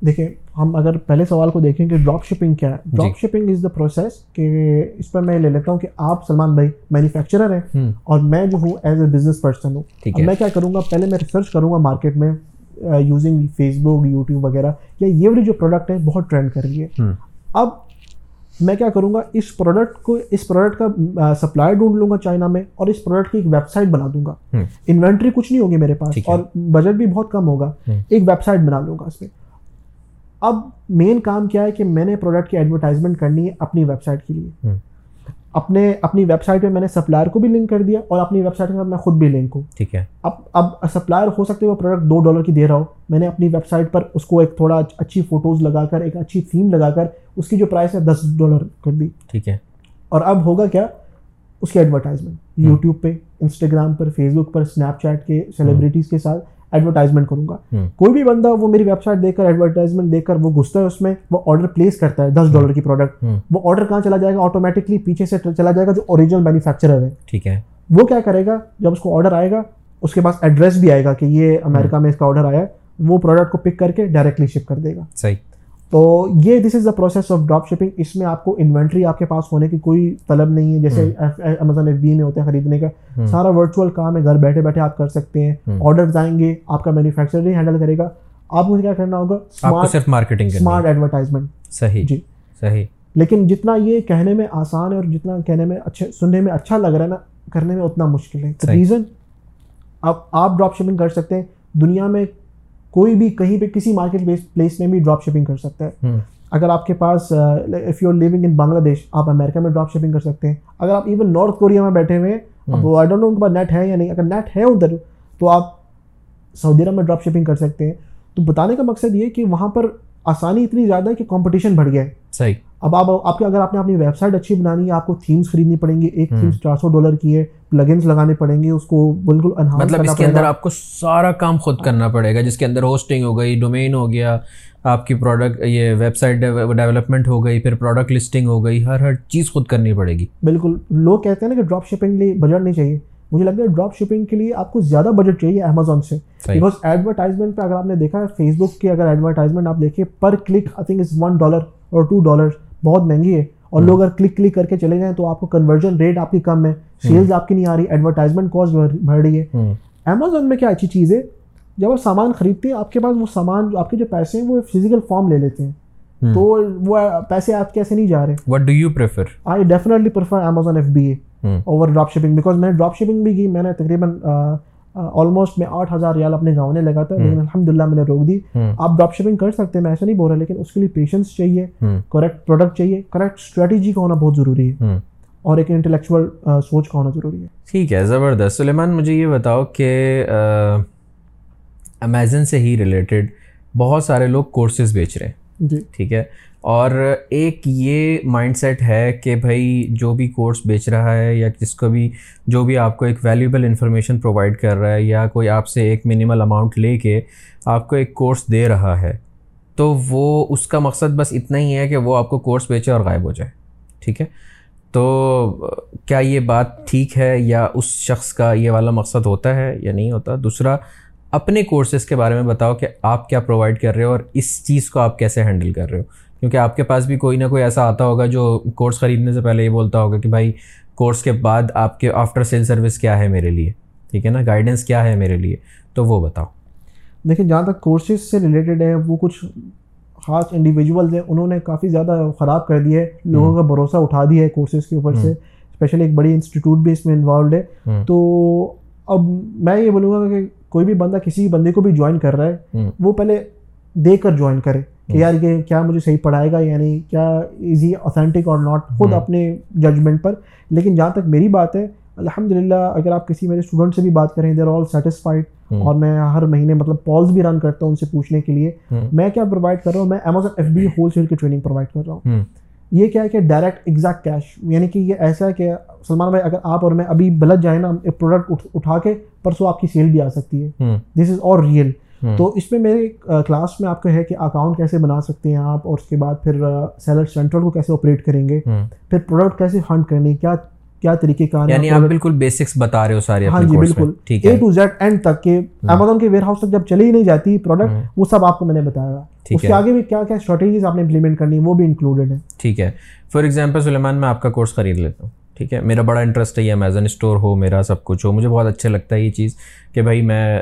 دیکھیں ہم اگر پہلے سوال کو دیکھیں کہ ڈراپ شپنگ کیا ہے۔ Drop shipping is the process کہ اس پر میں لے لیتا ہوں کہ آپ سلمان بھائی مینوفیکچرر ہیں اور میں جو ہوں ایز اے بزنس پرسن ہوں۔ میں کیا کروں گا؟ پہلے میں ریسرچ کروں گا مارکیٹ میں یوزنگ فیس بک یوٹیوب وغیرہ۔ یا یہ والی جو پروڈکٹ ہے بہت ٹرینڈ کر رہی ہے۔ اب میں کیا کروں گا؟ اس پروڈکٹ کو اس پروڈکٹ کا سپلائی ڈھونڈ لوں گا چائنا میں اور اس پروڈکٹ کی ایک ویب سائٹ بنا دوں گا۔ انوینٹری کچھ نہیں ہوگی میرے پاس اور بجٹ بھی بہت کم ہوگا۔ ایک ویب سائٹ بنا لوں گا اس میں۔ اب مین کام کیا ہے کہ میں نے پروڈکٹ کی ایڈورٹائزمنٹ کرنی ہے اپنی ویب سائٹ کے لیے۔ اپنے اپنی ویب سائٹ پہ میں نے سپلائر کو بھی لنک کر دیا اور اپنی ویب سائٹ کے ساتھ میں خود بھی لنک ہوں۔ ٹھیک ہے۔ اب اب سپلائر ہو سکتے وہ پروڈکٹ دو ڈالر کی دے رہا ہو۔ میں نے اپنی ویب سائٹ پر اس کو ایک تھوڑا اچھی فوٹوز لگا کر ایک اچھی تھیم لگا کر اس کی جو پرائس ہے دس ڈالر کر دی۔ ٹھیک ہے۔ اور اب ہوگا کیا؟ اس کی ایڈورٹائزمنٹ یوٹیوب پہ انسٹاگرام پر فیس بک پر اسنیپ چیٹ کے سیلیبریٹیز کے ساتھ۔ ایڈورٹائزمنٹ کروں گا۔ کوئی بھی بندہ وہ میری ویب سائٹ دیکھ کر ایڈورٹائزمنٹ دیکھ کر وہ گھستا ہے اس میں وہ آرڈر پلیس کرتا ہے دس ڈالر کی پروڈکٹ وہ آرڈر کہاں چلا جائے گا؟ آٹومیٹکلی پیچھے سے چلا جائے گا جو اوریجنل مینوفیکچرر ہے۔ ٹھیک ہے۔ وہ کیا کرے گا؟ جب اس کو آرڈر آئے گا اس کے پاس ایڈریس بھی آئے گا کہ یہ امیرکا میں اس کا آرڈر آیا ہے وہ پروڈکٹ کو پک کر کے ڈائریکٹلی شپ کر دے گا۔ صحیح۔ تو یہ this is the process of drop shipping اس میں آپ کو انوینٹری آپ کے پاس ہونے کی کوئی طلب نہیں ہے جیسے امیزون ایف بی میں ہوتے ہیں خریدنے کا۔ سارا ورچوئل کام ہے گھر بیٹھے بیٹھے آپ کر سکتے ہیں۔ آرڈر آئیں گے آپ کا مینوفیکچر ہی ہینڈل کرے گا۔ آپ کو کیا کرنا ہوگا؟ صرف مارکیٹنگ اسمارٹ ایڈورٹائزمنٹ صحیح۔ جی۔ صحیح۔ لیکن جتنا یہ کہنے میں آسان ہے اور جتنا کہنے میں اچھے سننے میں اچھا لگ رہا ہے نا کرنے میں اتنا مشکل ہے۔ ریزن اب آپ ڈراپ شپنگ کر سکتے ہیں۔ دنیا میں کوئی بھی کہیں پہ کسی مارکیٹ پلیس میں بھی ڈراپ شپنگ کر سکتا ہے۔ اگر آپ کے پاس if you are living in Bangladesh آپ امریکہ میں ڈراپ شپنگ کر سکتے ہیں۔ اگر آپ ایون نارتھ کوریا میں بیٹھے ہوئے اب آئی ڈونٹ نو ان کے پاس نیٹ ہے یا نہیں۔ اگر نیٹ ہے ادھر تو آپ سعودی عرب میں ڈراپ شپنگ کر سکتے ہیں۔ تو بتانے کا مقصد یہ کہ وہاں پر آسانی اتنی زیادہ ہے کہ کمپٹیشن بڑھ گیا ہے۔ صحیح۔ اب آپ آپ کے اگر آپ نے اپنی ویب سائٹ اچھی بنانی ہے آپ کو تھیمس خریدنی پڑیں گی ایک تھیمس چار سو ڈالر کی ہے پلگنس لگانے پڑیں گے اس کو بالکل مطلب اس کے اندر آپ کو سارا کام خود کرنا پڑے گا جس کے اندر ہوسٹنگ ہو گئی ڈومین ہو گیا آپ کی پروڈکٹ یہ ویب سائٹ ڈیولپمنٹ ہو گئی پھر پروڈکٹ لسٹنگ ہو گئی ہر ہر چیز خود کرنی پڑے گی۔ بالکل۔ لوگ کہتے ہیں نا کہ ڈراپ شپنگ لیے بجٹ نہیں چاہیے۔ مجھے لگتا ہے ڈراپ شپنگ کے لیے آپ کو زیادہ بجٹ چاہیے امیزون سے. بیکاز ایڈورٹائزمنٹ پہ اگر آپ نے دیکھا ہے فیس بک کی اگر ایڈورٹائزمنٹ آپ دیکھیے پر click I think is one dollar اور ٹو ڈالر بہت مہنگی ہے. اور لوگ اگر کلک کلک کر کے چلے جائیں تو آپ کو کنورژن ریٹ آپ کی کم ہے. سیلز آپ کی نہیں آ رہی ایڈورٹائزمنٹ کاسٹ بڑھ رہی ہے. امیزون میں کیا اچھی چیز ہے؟ جب آپ سامان خریدتے ہیں آپ کے پاس وہ سامان آپ کے جو پیسے ہیں وہ فزیکل فارم لے لیتے ہیں. تو وہ پیسے آپ کیسے نہیں جا رہے؟ What do you prefer I definitely prefer Amazon F B A over drop shipping because میں نے ڈراپ شپنگ بھی کی میں نے تقریباً آلموسٹ میں آٹھ ہزار ریال اپنے گاؤں نے لگا تھا لیکن الحمد للہ میں نے روک دی۔ آپ ڈراپ شپنگ کر سکتے ہیں میں ایسا نہیں بول رہا لیکن اس کے لیے پیشنس چاہیے کریکٹ پروڈکٹ چاہیے کریکٹ اسٹریٹجی کا ہونا بہت ضروری ہے۔ اور ایک انٹلیکچوئل سوچ کا ہونا ضروری ہے۔ ٹھیک ہے زبردست۔ سلیمان مجھے یہ بتاؤ کہ امیزن سے ہی ریلیٹڈ بہت سارے لوگ کورسز بیچ رہے ہیں۔ جی۔ ٹھیک ہے۔ اور ایک یہ مائنڈ سیٹ ہے کہ بھائی جو بھی کورس بیچ رہا ہے یا جس کو بھی جو بھی آپ کو ایک ویلیوبل انفارمیشن پرووائڈ کر رہا ہے یا کوئی آپ سے ایک منیمل اماؤنٹ لے کے آپ کو ایک کورس دے رہا ہے، تو وہ اس کا مقصد بس اتنا ہی ہے کہ وہ آپ کو کورس بیچے اور غائب ہو جائے۔ ٹھیک ہے۔ تو کیا یہ بات ٹھیک ہے یا اس شخص کا یہ والا مقصد ہوتا ہے یا نہیں ہوتا؟ دوسرا اپنے کورسز کے بارے میں بتاؤ کہ آپ کیا پرووائڈ کر رہے ہو اور اس چیز کو آپ کیسے ہینڈل کر رہے ہو۔ کیونکہ آپ کے پاس بھی کوئی نہ کوئی ایسا آتا ہوگا جو کورس خریدنے سے پہلے یہ بولتا ہوگا کہ بھائی کورس کے بعد آپ کے آفٹر سیل سروس کیا ہے میرے لیے ٹھیک ہے نا؟ گائیڈنس کیا ہے میرے لیے تو وہ بتاؤ۔ دیکھیں جہاں تک کورسز سے ریلیٹڈ ہیں وہ کچھ خاص انڈیویجولز ہیں انہوں نے کافی زیادہ خراب کر دیا ہے لوگوں کا بھروسہ اٹھا دیا ہے کورسز کے اوپر سے اسپیشلی ایک بڑی انسٹیٹیوٹ بھی اس میں انوالوڈ ہے۔ تو اب میں یہ بولوں گا کہ کوئی بھی بندہ کسی بندے کو بھی جوائن کر رہا ہے وہ پہلے دیکھ کر جوائن کرے کہ یار یہ کیا مجھے صحیح پڑھائے گا یعنی کیا ایزی اوتھینٹک اور ناٹ خود اپنے ججمنٹ پر۔ لیکن جہاں تک میری بات ہے الحمد للہ اگر آپ کسی میرے اسٹوڈنٹ سے بھی بات کریں دیر آل سیٹسفائڈ اور میں ہر مہینے مطلب پالس بھی رن کرتا ہوں ان سے پوچھنے کے لیے۔ میں کیا پرووائڈ کر رہا ہوں؟ میں Amazon F B wholesale کی ٹریننگ پرووائڈ کر رہا ہوں۔ یہ کیا ہے کہ ڈائریکٹ ایگزیکٹ کیش یعنی کہ یہ ایسا ہے کہ سلمان بھائی اگر آپ اور میں ابھی بلد جائیں نا ایک پروڈکٹ اٹھا کے پرسوں آپ کی سیل بھی آ سکتی ہے۔ دس از اور ریئل تو اس میں میرے کلاس میں آپ کا ہے کہ اکاؤنٹ کیسے بنا سکتے ہیں آپ اور اس کے بعد پھر سیلر سینٹرل کو کیسے آپریٹ کریں گے۔ پھر پروڈکٹ کیسے فنڈ کرنے کیا کیا طریقے کا یعنی آپ بالکل بیسکس بتا رہے ہو سارے ہاں جی بالکل۔ اے ٹو زیڈ اینڈ تک کہ امیزون کے ویئر ہاؤس تک جب چلی ہی نہیں جاتی پروڈکٹ وہ سب آپ کو میں نے بتایا۔ اس کے آگے بھی کیا کیا اسٹریٹجیز آپ نے امپلیمنٹ کرنی وہ بھی انکلوڈیڈ ہے ٹھیک ہے۔ فار ایگزامپل سلیمان میں آپ کا کورس خرید لیتا ہوں۔ ٹھیک ہے؟ میرا بڑا انٹرسٹ ہے یہ امیزن اسٹور ہو، میرا سب کچھ ہو۔ مجھے بہت اچھا لگتا ہے یہ چیز کہ بھائی میں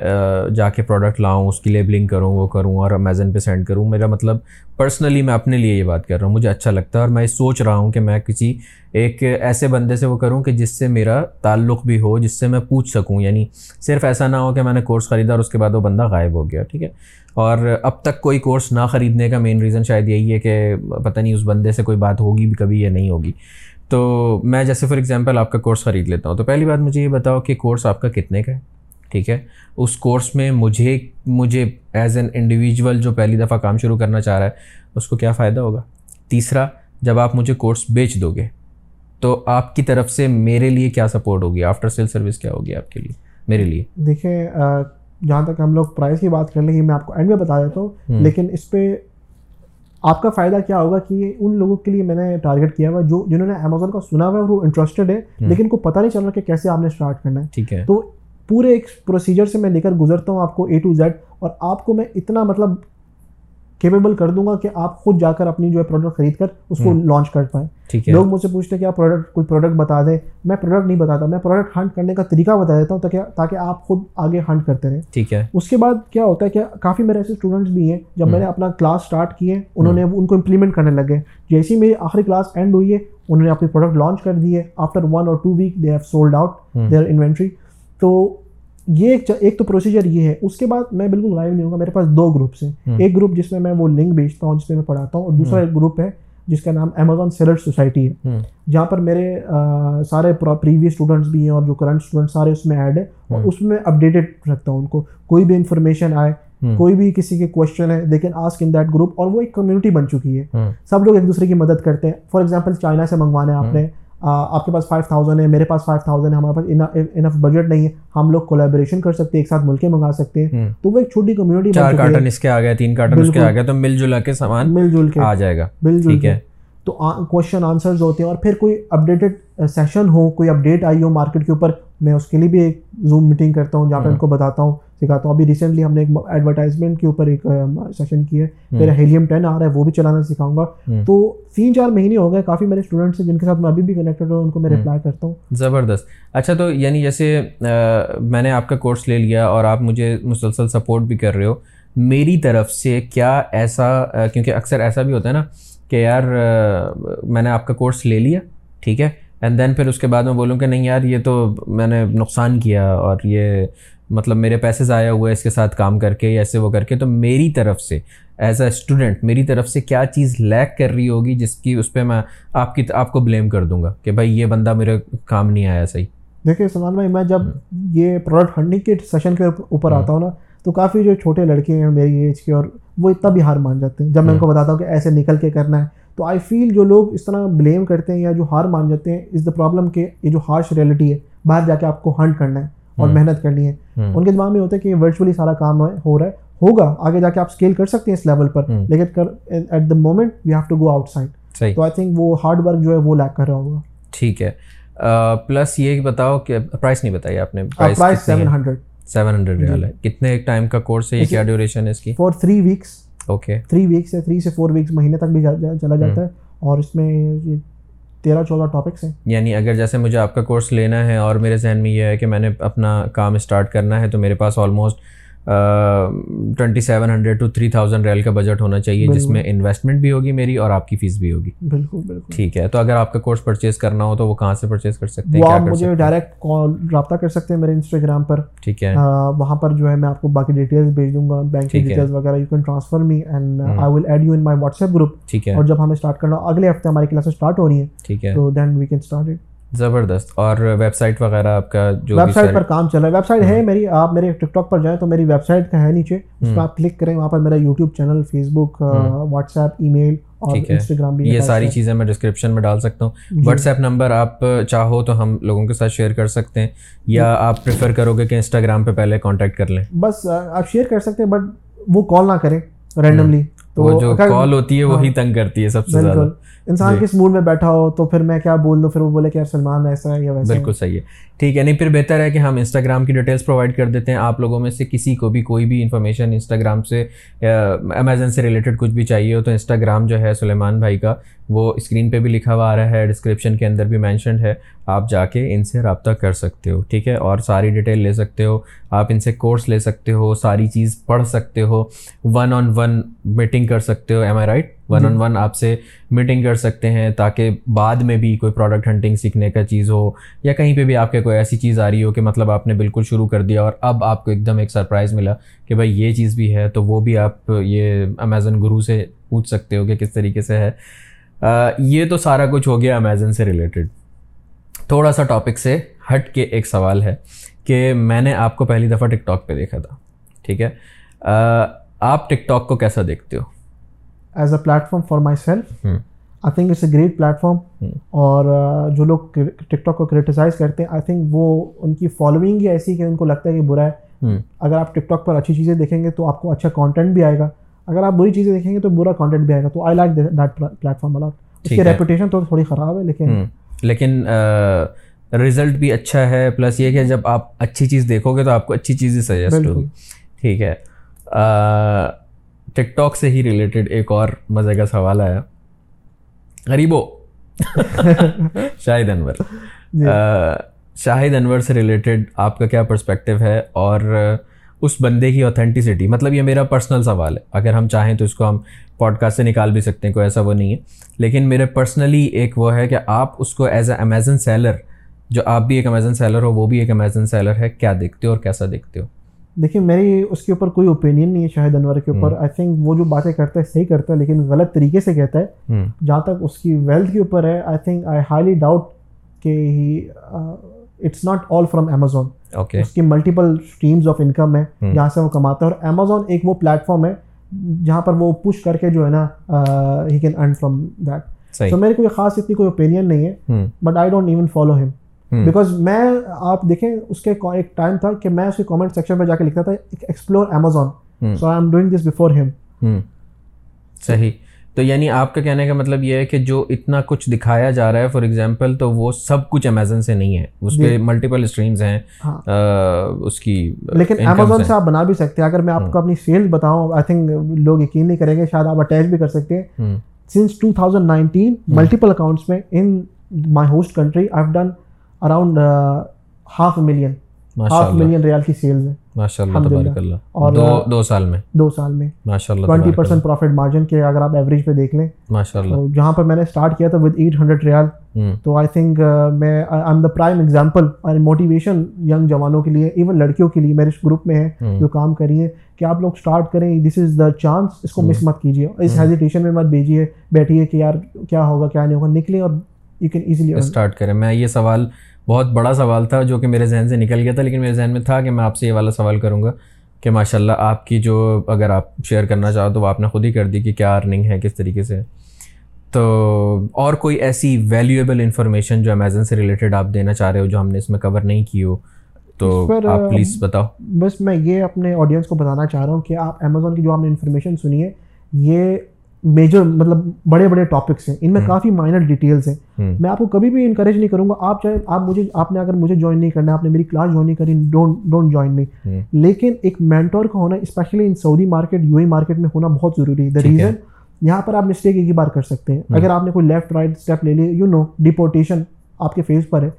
جا کے پروڈکٹ لاؤں، اس کی لیبلنگ کروں، وہ کروں اور امیزن پہ سینڈ کروں۔ میرا مطلب پرسنلی میں اپنے لیے یہ بات کر رہا ہوں۔ مجھے اچھا لگتا ہے اور میں سوچ رہا ہوں کہ میں کسی ایک ایسے بندے سے وہ کروں کہ جس سے میرا تعلق بھی ہو، جس سے میں پوچھ سکوں۔ یعنی صرف ایسا نہ ہو کہ میں نے کورس خریدا اور اس کے بعد وہ بندہ غائب ہو گیا، ٹھیک ہے؟ اور اب تک کوئی کورس نہ خریدنے کا مین ریزن شاید یہی ہے کہ پتہ نہیں اس بندے سے کوئی بات ہوگی بھی کبھی یا نہیں ہوگی۔ تو میں جیسے فار ایگزامپل آپ کا کورس خرید لیتا ہوں تو پہلی بات مجھے یہ بتاؤ کہ کورس آپ کا کتنے کا ہے؟ ٹھیک ہے؟ اس کورس میں مجھے مجھے ایز این انڈیویجول جو پہلی دفعہ کام شروع کرنا چاہ رہا ہے اس کو کیا فائدہ ہوگا؟ تیسرا جب آپ مجھے کورس بیچ دو گے تو آپ کی طرف سے میرے لیے کیا سپورٹ ہوگی؟ آفٹر سیل سروس کیا ہوگی آپ کے لیے؟ میرے لیے۔ دیکھیں جہاں تک ہم لوگ پرائز کی بات کر لیں گے میں آپ کو اینڈ میں بتا دیتا ہوں۔ لیکن اس پہ آپ کا فائدہ کیا ہوگا کہ ان لوگوں کے لیے میں نے ٹارگیٹ کیا ہوا جو جنہوں نے امیزون کا سنا ہوا ہے وہ انٹرسٹڈ ہے لیکن کو پتہ نہیں چل رہا کہ کیسے آپ نے اسٹارٹ کرنا ہے۔ ٹھیک ہے۔ تو پورے ایک پروسیجر سے میں لے کر گزرتا ہوں آپ کو اے ٹو زیڈ اور آپ کو میں اتنا مطلب کیپیبل کر دوں گا کہ آپ خود جا کر اپنی جو ہے پروڈکٹ خرید کر اس کو لانچ کر پائیں۔ لوگ مجھ سے پوچھتے ہیں کہ آپ پروڈکٹ کوئی پروڈکٹ بتا دیں۔ میں پروڈکٹ نہیں بتاتا میں پروڈکٹ ہنٹ کرنے کا طریقہ بتا دیتا ہوں تاکہ تاکہ آپ خود آگے ہنٹ کرتے رہیں۔ ٹھیک ہے۔ اس کے بعد کیا ہوتا ہے کہ کافی میرے ایسے اسٹوڈنٹس بھی ہیں جب میں نے اپنا کلاس اسٹارٹ کیے انہوں نے ان کو امپلیمنٹ کرنے لگے۔ جیسی میری آخری کلاس اینڈ ہوئی ہے انہوں نے اپنی پروڈکٹ لانچ کر دی ہے۔ After one or two week they have sold out their inventory تو یہ ایک تو پروسیجر یہ ہے۔ اس کے بعد میں بالکل غائب نہیں ہوں گا میرے پاس دو گروپس ہیں۔ ایک گروپ جس میں میں وہ لنک بیچتا ہوں جس میں میں پڑھاتا ہوں اور دوسرا ایک گروپ ہے جس کا نام امیزون سیلر سوسائٹی ہے۔ جہاں پر میرے سارے پریویس اسٹوڈنٹس بھی ہیں اور جو کرنٹ اسٹوڈنٹ سارے اس میں ایڈ ہے اور اس میں اپڈیٹڈ رکھتا ہوں ان کو۔ کوئی بھی انفارمیشن آئے کوئی بھی کسی کے کوشچن ہے دیکھیں آسک ان دیٹ گروپ اور وہ ایک کمیونٹی بن چکی ہے۔ سب لوگ ایک دوسرے کی مدد کرتے ہیں۔ فار ایگزامپل چائنا سے منگوانا ہے آپ نے۔ آپ کے پاس فائیو تھاؤزینڈ ہے میرے پاس فائیو تھاؤزینڈ ہے ہمارے پاس انف بجٹ نہیں ہے ہم لوگ کولیبریشن کر سکتے ہیں ایک ساتھ مل کے منگا سکتے ہیں۔ تو وہ ایک چھوٹی کمیونٹی چار کارٹن اس کے آ گیا تین کارٹن اس کے آ گیا تو مل جل کے سامان مل جل کے۔ آ جائے گا۔ مل جل کے۔ تو کوشچن آنسرز ہوتے ہیں اور پھر کوئی اپڈیٹڈ سیشن ہو کوئی اپڈیٹ آئی ہو مارکیٹ کے اوپر میں اس کے لیے بھی ایک زوم میٹنگ کرتا ہوں جہاں پہ ان کو بتاتا ہوں سکھاتا ہوں۔ ابھی ریسنٹلی ہم نے ایک ایڈورٹائزمنٹ کے اوپر ایک سیشن کیا ہے۔ میرا ہیلیم ٹین آ رہا ہے وہ بھی چلانا سکھاؤں گا۔ تو تین چار مہینے ہو گئے کافی میرے اسٹوڈنٹس ہیں جن کے ساتھ میں ابھی بھی کنیکٹڈ ہوں ان کو میں رپلائی کرتا ہوں۔ زبردست۔ اچھا تو یعنی جیسے میں نے آپ کا کورس لے لیا اور آپ مجھے مسلسل سپورٹ بھی کر رہے ہو۔ میری طرف سے کیا ایسا کیونکہ اکثر ایسا بھی ہوتا ہے نا کہ یار میں نے آپ کا کورس لے لیا ٹھیک ہے؟ اینڈ دین پھر اس کے بعد میں بولوں کہ نہیں یار یہ تو میں نے نقصان کیا اور یہ مطلب میرے پیسے ضائع ہوئے اس کے ساتھ کام کر کے یا ایسے وہ کر کے۔ تو میری طرف سے ایز اے اسٹوڈنٹ میری طرف سے کیا چیز لیک کر رہی ہوگی جس کی اس پہ میں آپ کی آپ کو بلیم کر دوں گا کہ بھائی یہ بندہ میرے کام نہیں آیا صحیح۔ دیکھیے سلمان بھائی میں جب یہ پروڈکٹ ہنڈنگ کے سیشن کے اوپر آتا ہوں نا تو کافی جو چھوٹے لڑکے ہیں میری ایج کے اور وہ اتنا بھی ہار مان جاتے ہیں۔ جب میں ان کو بتاتا ہوں کہ ایسے نکل کے کرنا ہے تو آئی فیل جو لوگ اس طرح بلیم کرتے ہیں یا جو ہار مان جاتے ہیں از دا پرابلم کہ یہ جو ہارش ریئلٹی ہے باہر جا کے آپ کو ہنٹ کرنا ہے اور محنت کرنی ہے۔ ان کے دماغ میں ہوتا ہے کہ ورچولی سارا کام ہو رہا ہے ہوگا آگے جا کے آپ اسکیل کر سکتے ہیں اس لیول پر۔ لیکن at the moment we have to go outside تو آئی تھنک وہ ہارڈ ورک جو ہے وہ لیک کر رہا ہوگا۔ ٹھیک ہے۔ پلس یہ بتاؤ کہ پرائس نہیں بتائی آپ نے۔ Price seven hundred seven hundred riyal ہے۔ کتنے ٹائم کا کورس ہے؟ کیا ڈیوریشن ہے اس کی؟ Four three weeks okay three weeks ہے تھری سے فور ویکس مہینے تک بھی چلا جاتا ہے اور اس میں تیرہ چودہ ٹاپکس ہیں۔ یعنی اگر جیسے مجھے آپ کا کورس لینا ہے اور میرے ذہن میں یہ ہے کہ میں نے اپنا کام اسٹارٹ کرنا ہے تو میرے پاس almost twenty seven hundred two three thousand riyal کا بجٹ ہونا چاہیے جس میں انویسٹمنٹ بھی ہوگی میری اور آپ کی فیس بھی ہوگی۔ بالکل بالکل۔ ٹھیک ہے تو اگر آپ کا کورس پرچیز کرنا ہو تو وہ کہاں سے پرچیز کر سکتے ہیں؟ آپ مجھے ڈائریکٹ کال رابطہ کر سکتے ہیں میرے انسٹاگرام پر۔ ٹھیک ہے۔ وہاں پر جو ہے میں آپ کو باقی ڈیٹیلس بھیج دوں گا بینک کی ڈیٹیلس وغیرہ you can transfer me and I will add you in my WhatsApp group ٹھیک ہے۔ اور جب ہمیں اسٹارٹ کرنا اگلے ہفتے ہماری کلاسز اسٹارٹ ہو رہی ہیں۔ ٹھیک ہے۔ تو then we can start it زبردست۔ اور ویب سائٹ وغیرہ آپ کا جو ویب سائٹ پر کام چل رہا ہے۔ ویب سائٹ ہے میری آپ میرے ٹک ٹاک پر جائیں تو میری ویب سائٹ کا ہے نیچے۔ اس پہ آپ کلک کریں وہاں پر میرا YouTube channel Facebook WhatsApp email اور انسٹاگرام بھی یہ ساری چیزیں میں ڈسکرپشن میں ڈال سکتا ہوں۔ واٹس ایپ نمبر آپ چاہو تو ہم لوگوں کے ساتھ شیئر کر سکتے ہیں۔ یا آپ پریفر کرو گے کہ انسٹاگرام پہ پہلے کانٹیکٹ کر لیں۔ بس آپ شیئر کر سکتے ہیں بٹ وہ کال نہ کریں رینڈملی تو جو کال ہوتی ہے وہی۔ تنگ کرتی ہے سب سے زیادہ۔ انسان جی۔ کس موڈ میں بیٹھا ہو تو پھر میں کیا بول دوں؟ پھر وہ بولے کہ یار سلمان ایسا ہے یا ویسا بالکل صحیح ہے۔ ٹھیک ہے نہیں پھر بہتر ہے کہ ہم انسٹاگرام کی ڈیٹیلس پرووائڈ کر دیتے ہیں۔ آپ لوگوں میں سے کسی کو بھی کوئی بھی انفارمیشن انسٹاگرام سے امیزن سے ریلیٹڈ کچھ بھی چاہیے ہو تو انسٹاگرام جو ہے سلیمان بھائی کا وہ اسکرین پہ بھی لکھا ہوا آ رہا ہے۔ ڈسکرپشن کے اندر بھی مینشنڈ ہے۔ آپ جا کے ان سے رابطہ کر سکتے ہو ٹھیک ہے؟ اور ساری ڈیٹیل لے سکتے ہو آپ ان سے کورس لے سکتے ہو ساری چیز پڑھ سکتے ہو ون آن ون میٹنگ کر سکتے ہو am I right one on one آپ سے میٹنگ کر سکتے ہیں تاکہ بعد میں بھی کوئی پروڈکٹ ہنٹنگ سیکھنے کا چیز ہو یا کہیں پہ بھی آپ کے کوئی ایسی چیز آ رہی ہو کہ مطلب آپ نے بالکل شروع کر دیا اور اب آپ کو ایک دم ایک سرپرائز ملا کہ بھائی یہ چیز بھی ہے تو وہ بھی آپ یہ امیزن گرو سے پوچھ سکتے ہو کہ کس طریقے سے ہے۔ یہ تو سارا کچھ ہو گیا امیزن سے ریلیٹڈ تھوڑا سا ٹاپک سے ہٹ کے ایک سوال ہے کہ میں نے آپ کو پہلی دفعہ ٹک ٹاک پہ دیکھا تھا ٹھیک ہے؟ آپ ٹک ٹاک کو کیسا دیکھتے ہو؟ As a platform for myself I think it's a great platform اور جو لوگ ٹک ٹاک کو کریٹیسائز کرتے ہیں آئی تھنک وہ ان کی فالوئنگ ہی ایسی کہ ان کو لگتا ہے کہ برا ہے۔ اگر آپ ٹک ٹاک پر اچھی چیزیں دیکھیں گے تو آپ کو اچھا کانٹینٹ بھی آئے گا۔ اگر آپ بری چیزیں دیکھیں گے تو برا کانٹینٹ بھی آئے گا۔ تو I like that platform a lot اس کی ریپوٹیشن تو تھوڑی خراب ہے لیکن لیکن رزلٹ بھی اچھا ہے پلس یہ کہ جب آپ اچھی چیز دیکھو گے تو آپ کو اچھی چیزیں سجیسٹ ہوگی۔ ٹھیک ہے۔ ٹک ٹاک سے ہی ریلیٹڈ ایک اور مزے کا سوال آیا۔ غریبو۔ شاہد انور۔ جی۔ شاہد انور سے ریلیٹڈ آپ کا کیا پرسپیکٹیو ہے؟ اور اس بندے کی اوتھینٹسٹی مطلب یہ میرا پرسنل سوال ہے۔ اگر ہم چاہیں تو اس کو ہم پوڈ کاسٹ سے نکال بھی سکتے ہیں کوئی ایسا وہ نہیں ہے۔ لیکن میرے پرسنلی ایک وہ ہے کہ آپ اس کو ایز اے امیزن سیلر جو آپ بھی ایک امیزن سیلر ہو وہ بھی ایک امیزن سیلر ہے کیا دیکھتے ہو اور کیسا دیکھتے ہو؟ دیکھیے میری اس کے اوپر کوئی اوپینین نہیں ہے شاہد انور کے اوپر۔ آئی تھنک وہ جو باتیں کرتا ہے صحیح کرتا ہے لیکن غلط طریقے سے کہتا ہے۔ جہاں تک اس کی ویلتھ کے اوپر ہے I think I highly doubt کہ he it's not all from Amazon اس کی ملٹیپل اسٹریمز آف انکم ہے جہاں سے وہ کماتا ہے اور امیزون ایک وہ پلیٹفارم ہے جہاں پر وہ پش کر کے جو ہے نا he can earn from that تو میری کوئی خاص اتنی کوئی اوپینین نہیں ہے but I don't even follow him because میں آپ دیکھیں اس کے ایک ٹائم تھا کہ میں اس کے کامنٹ سیکشن پہ جا کے لکھتا تھا explore Amazon so I am doing this before him صحیح. تو یعنی آپ کا کہنے کا مطلب یہ ہے کہ جو اتنا کچھ دکھایا جا رہا ہے فار ایگزامپل تو وہ سب کچھ امیزون سے نہیں ہے۔ اس پہ ملٹیپل اسٹریمز ہیں ہاں۔ اس کی لیکن امیزون سے آپ بنا بھی سکتے ہیں۔ اگر میں آپ کو اپنی سیل بتاؤں آئی تھنک لوگ یقین نہیں کریں گے شاید آپ اٹیچ بھی کر سکتے ہیں۔ Since two thousand nineteen multiple accounts میں in my host country I done around half million half million riyal کی سیلز ہیں. ماشاء اللہ تبارک اللہ. اور دو دو سال میں. دو سال میں. ماشاء اللہ. ٹوینٹی پرسینٹ پروفٹ مارجن کے اگر آپ ایوریج پہ دیکھ لیں ماشاء اللہ جہاں پر میں نے اسٹارٹ کیا تھا ود ایٹ ہنڈریڈ ریال تو آئی تھنک میں I am the prime example اور موٹیویشن ینگ جوانوں کے لیے ایون لڑکیوں کے لیے میرے اس گروپ میں ہے جو کام کری ہے کہ آپ لوگ اسٹارٹ کریں دس از دا چانس اس کو مس مت کیجیے اس ہیزیٹیشن میں مت بھیجیے بیٹھیے کہ یار کیا ہوگا کیا نہیں ہوگا نکلیں اور یو کین ایزیلی اسٹارٹ کریں. میں یہ سوال بہت بڑا سوال تھا جو کہ میرے ذہن سے نکل گیا تھا لیکن میرے ذہن میں تھا کہ میں آپ سے یہ والا سوال کروں گا کہ ماشاء اللہ آپ کی جو اگر آپ شیئر کرنا چاہو تو وہ آپ نے خود ہی کر دی کہ کیا ارننگ ہے کس طریقے سے۔ تو اور کوئی ایسی ویلیویبل انفارمیشن جو امیزن سے ریلیٹڈ آپ دینا چاہ رہے ہو جو ہم نے اس میں کور نہیں کی ہو تو آپ پلیز بتاؤ۔ بس میں یہ اپنے آڈینس کو بتانا چاہ رہا ہوں کہ آپ امیزون کی جو آپ نے انفارمیشن سنی ہے یہ میجر مطلب بڑے بڑے ٹاپکس ہیں ان میں کافی مائنر ڈیٹیلس ہیں میں آپ کو کبھی بھی انکریج نہیں کروں گا آپ چاہے آپ مجھے آپ نے اگر مجھے جوائن نہیں کرنا آپ نے میری کلاس جوائن نہیں کری ڈونٹ جوائن می لیکن ایک مینٹور کا ہونا especially in Saudi market U A market میں ہونا بہت ضروری ہے دا ریزن یہاں پر آپ مسٹیک ایک ہی بار کر سکتے ہیں اگر آپ نے کوئی لیفٹ رائٹ اسٹیپ لے لی یو نو ڈیپورٹیشن آپ کے فیس پر ہے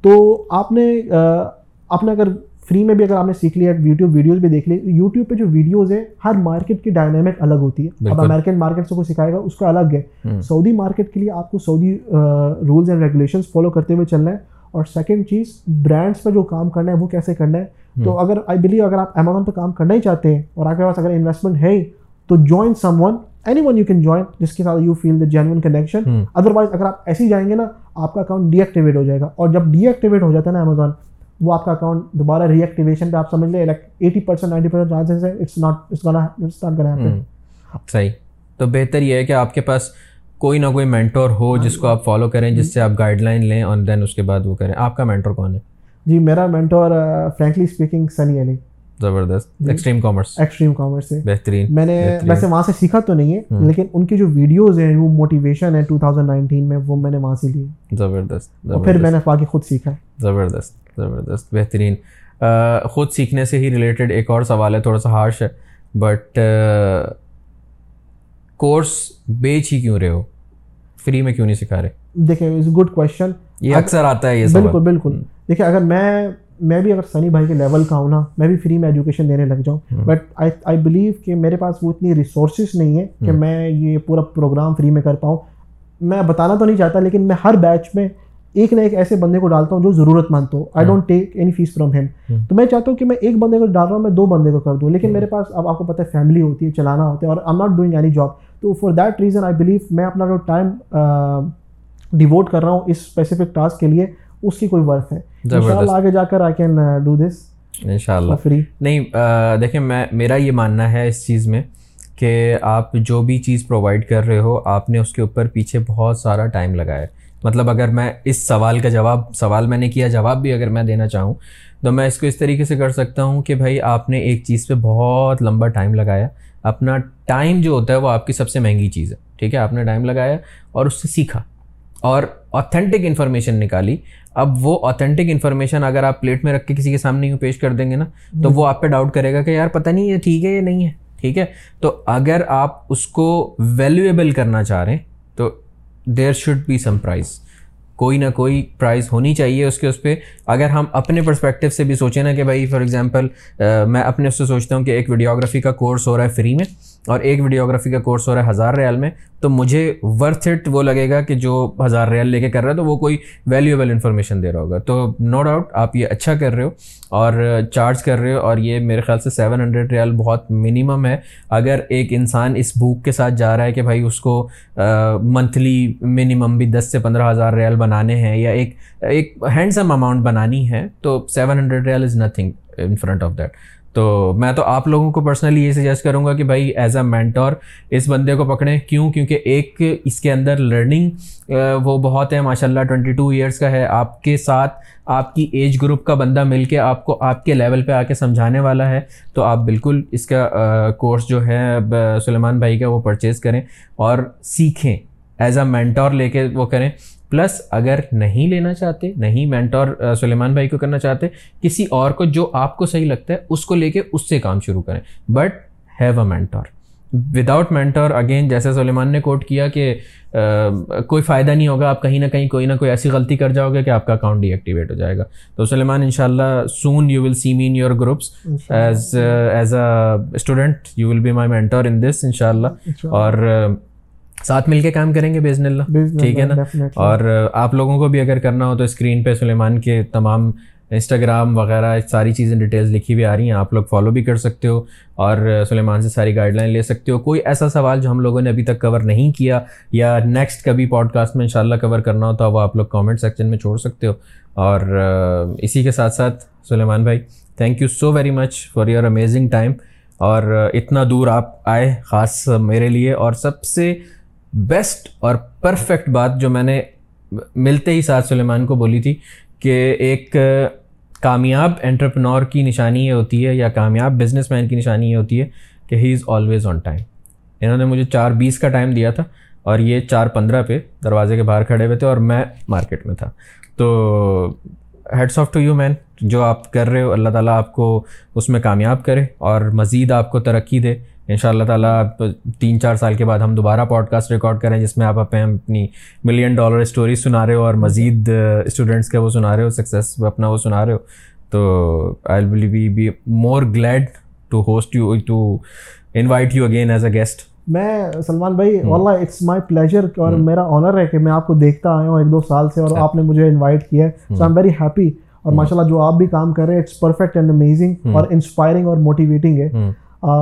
تو آپ نے آپ نے اگر فری میں بھی اگر آپ نے سیکھ لیا یوٹیوب ویڈیوز بھی دیکھ لی یوٹیوب پہ جو ویڈیوز ہیں ہر مارکیٹ کی ڈائنامک الگ ہوتی ہے. اب امیرکن مارکیٹ سے کوئی سکھائے گا اس کا الگ ہے. سعودی مارکیٹ کے لیے آپ کو Saudi rules and regulations follow کرتے ہوئے چلنا ہے. اور سیکنڈ چیز برانڈس پہ جو کام کرنا ہے وہ کیسے کرنا ہے؟ تو اگر آئی بلیو اگر آپ امیزون پہ کام کرنا ہی چاہتے ہیں اور آپ کے پاس اگر انویسٹمنٹ ہے تو join someone anyone you can join جس کے ساتھ you feel the genuine connection otherwise اگر آپ ایسے ہی جائیں گے نا آپ کا اکاؤنٹ ڈی ایکٹیویٹ ہو جائے گا. اور جب ڈی ایکٹیویٹ ہو جاتا ہے نا امیزون وہ آپ کا اکاؤنٹ دوبارہ ری ایکٹیویشن پہ آپ سمجھ لیں like eighty percent ninety percent chances ہے اٹس ناٹ اٹس اسٹارٹ کریں صحیح۔ تو بہتر یہ ہے کہ آپ کے پاس کوئی نہ کوئی مینٹور ہو جس کو آپ فالو کریں جس سے آپ گائیڈ لائن لیں اور دین اس کے بعد وہ کریں۔ آپ کا مینٹور کون ہے؟ جی میرا mentor frankly speaking Sunny Ali. زبردست. ایکسٹریم کامرس ایکسٹریم کامرس سے. بہترین میں نے ویسے وہاں سے سیکھا تو نہیں ہے لیکن ان کی جو ویڈیوز ہیں وہ موٹیویشن ہے ٹو تھاؤزینڈ نائنٹین میں وہ میں نے وہاں سے لی زبردست پھر میں نے باقی خود سیکھا۔ زبردست زبردست بہترین۔ خود سیکھنے سے ہی ریلیٹڈ ایک اور سوال ہے تھوڑا سا ہارش ہے بٹ کورس بیچ ہی کیوں رہے ہو؟ فری میں کیوں نہیں سکھا رہے؟ دیکھیں گڈ کوشچن یہ اکثر آتا ہے یہ بالکل بالکل۔ دیکھیں اگر میں میں بھی اگر سنی بھائی کے لیول کا ہوں نا میں بھی فری میں ایجوکیشن دینے لگ جاؤں. بٹ آئی بلیو کہ میرے پاس وہ اتنی ریسورسز نہیں ہے کہ میں یہ پورا پروگرام فری میں کر پاؤں. میں بتانا تو نہیں چاہتا لیکن میں ہر بیچ میں ایک نہ ایک ایسے بندے کو ڈالتا ہوں جو ضرورت مند ہو. I don't take any fee from him تو میں چاہتا ہوں کہ میں ایک بندے کو ڈال رہا ہوں میں دو بندے کو کر دوں. لیکن میرے پاس اب آپ کو پتہ ہے فیملی ہوتی ہے چلانا ہوتا ہے اور I not doing any job تو for that reason I believe میں اپنا جو ٹائم ڈیووٹ کر رہا ہوں اس اسپیسیفک ٹاسک کے لیے اس کی کوئی ورتھ ہے آگے جا کر آئی کین ڈو دس ان شاء اللہ فری نہیں دیکھیں میں میرا یہ ماننا ہے اس چیز میں کہ آپ جو بھی چیز پرووائڈ کر رہے ہو آپ نے اس کے اوپر پیچھے بہت سارا ٹائم لگایا مطلب اگر میں اس سوال کا جواب سوال میں نے کیا جواب بھی اگر میں دینا چاہوں تو میں اس کو اس طریقے سے کر سکتا ہوں کہ بھائی آپ نے ایک چیز پہ بہت لمبا ٹائم لگایا۔ اپنا ٹائم جو ہوتا ہے وہ آپ کی سب سے مہنگی چیز ہے ٹھیک ہے؟ آپ نے ٹائم لگایا اور اس سے سیکھا اور آتھینٹک انفارمیشن نکالی۔ اب وہ آتھینٹک انفارمیشن اگر آپ پلیٹ میں رکھ کے کسی کے سامنے یوں پیش کر دیں گے نا، تو وہ آپ پہ ڈاؤٹ کرے گا کہ یار پتہ نہیں یہ ٹھیک ہے یا نہیں ہے، ٹھیک ہے؟ تو اگر آپ اس کو ویلیویبل کرنا چاہ رہے ہیں، تو there should be some price کوئی نہ کوئی پرائز ہونی چاہیے اس کے اس پہ۔ اگر ہم اپنے پرسپیکٹیو سے بھی سوچیں نا کہ بھائی فار ایگزامپل میں اپنے اس سے سوچتا ہوں کہ ایک ویڈیوگرافی کا کورس ہو رہا ہے فری میں اور ایک ویڈیوگرافی کا کورس ہو رہا ہے ہزار ریال میں، تو مجھے ورتھ اٹ وہ لگے گا کہ جو ہزار ریال لے کے کر رہا ہے، تو وہ کوئی ویلیویبل انفارمیشن دے رہا ہوگا۔ تو نو ڈاؤٹ آپ یہ اچھا کر رہے ہو اور چارج کر رہے ہو اور یہ میرے خیال سے سیون ہنڈریڈ ریال بہت منیمم ہے۔ اگر ایک انسان اس بھوک کے ساتھ جا رہا ہے کہ بھائی اس کو منتھلی منیمم بھی دس سے پندرہ ہزار ریال بنانے ہیں یا ایک ایک ہینڈسم اماؤنٹ بنانی ہے، تو seven hundred riyal is nothing in front of that تو میں تو آپ لوگوں کو پرسنلی یہ سجیسٹ کروں گا کہ بھائی ایز اے مینٹور اس بندے کو پکڑیں۔ کیوں؟ کیونکہ ایک اس کے اندر لرننگ وہ بہت ہے ماشاء اللہ ٹوئنٹی ٹو ایئرس کا ہے۔ آپ کے ساتھ آپ کی ایج گروپ کا بندہ مل کے آپ کو آپ کے لیول پہ آ کے سمجھانے والا ہے۔ تو آپ بالکل اس کا کورس جو ہے سلیمان بھائی کا وہ پرچیز کریں اور سیکھیں۔ ایز اے مینٹور لے کے وہ کریں۔ پلس اگر نہیں لینا چاہتے نہیں مینٹور سلیمان بھائی کو کرنا چاہتے کسی اور کو جو آپ کو صحیح لگتا ہے اس کو لے کے اس سے کام شروع کریں۔ But have a mentor without mentor again جیسے سلیمان نے کوٹ کیا کہ کوئی فائدہ نہیں ہوگا آپ کہیں نہ کہیں کوئی نہ کوئی ایسی غلطی کر جاؤ گے کہ آپ کا اکاؤنٹ ڈی ایکٹیویٹ ہو جائے گا۔ تو سلیمان ان شاء اللہ soon you will see me in your groups as as a student you will be my mentor in this ان شاء اللہ اور ساتھ مل کے کام کریں گے بزن اللہ۔ ٹھیک ہے نا؟ اور آپ لوگوں کو بھی اگر کرنا ہو تو اسکرین پہ سلیمان کے تمام انسٹاگرام وغیرہ ساری چیزیں ڈیٹیلز لکھی ہوئی آ رہی ہیں آپ لوگ فالو بھی کر سکتے ہو اور سلیمان سے ساری گائیڈ لائن لے سکتے ہو۔ کوئی ایسا سوال جو ہم لوگوں نے ابھی تک کور نہیں کیا یا نیکسٹ کبھی پوڈ کاسٹ میں انشاءاللہ کور کرنا ہو تو وہ آپ لوگ کامنٹ سیکشن میں چھوڑ سکتے ہو۔ اور اسی کے ساتھ ساتھ سلیمان بھائی thank you so very much for your amazing time اور اتنا دور آپ آئے خاص میرے لیے اور سب سے بیسٹ اور پرفیکٹ بات جو میں نے ملتے ہی ساتھ سلیمان کو بولی تھی کہ ایک کامیاب انٹرپرنور کی نشانی یہ ہوتی ہے یا کامیاب بزنس مین کی نشانی یہ ہوتی ہے کہ ہی از آلویز آن ٹائم انہوں نے مجھے چار بیس کا ٹائم دیا تھا اور یہ چار پندرہ پہ دروازے کے باہر کھڑے ہوئے تھے اور میں مارکیٹ میں تھا. تو hats off to you man جو آپ کر رہے ہو، اللہ تعالیٰ آپ کو اس میں کامیاب کرے اور مزید آپ کو ترقی دے. ان شاء اللہ تعالیٰ تین چار سال کے بعد ہم دوبارہ پوڈ کاسٹ ریکارڈ کریں جس میں آپ اپنی ملین ڈالر اسٹوریز سنا رہے ہو اور مزید اسٹوڈنٹس کے وہ سنا رہے ہو سکسیس اپنا وہ سنا رہے ہو تو I will be be more glad to host you to invite you again as a guest میں سلمان بھائی واللہ اٹس مائی پلیجر اور میرا آنر ہے کہ میں آپ کو دیکھتا آیا ہوں ایک دو سال سے اور۔ آپ نے مجھے انوائٹ کیا ہے۔ So I am very happy اور ماشاء اللہ جو آپ بھی کام کر رہے ہیں اٹس پرفیکٹ اینڈ امیزنگ اور انسپائرنگ اور موٹیویٹنگ ہے۔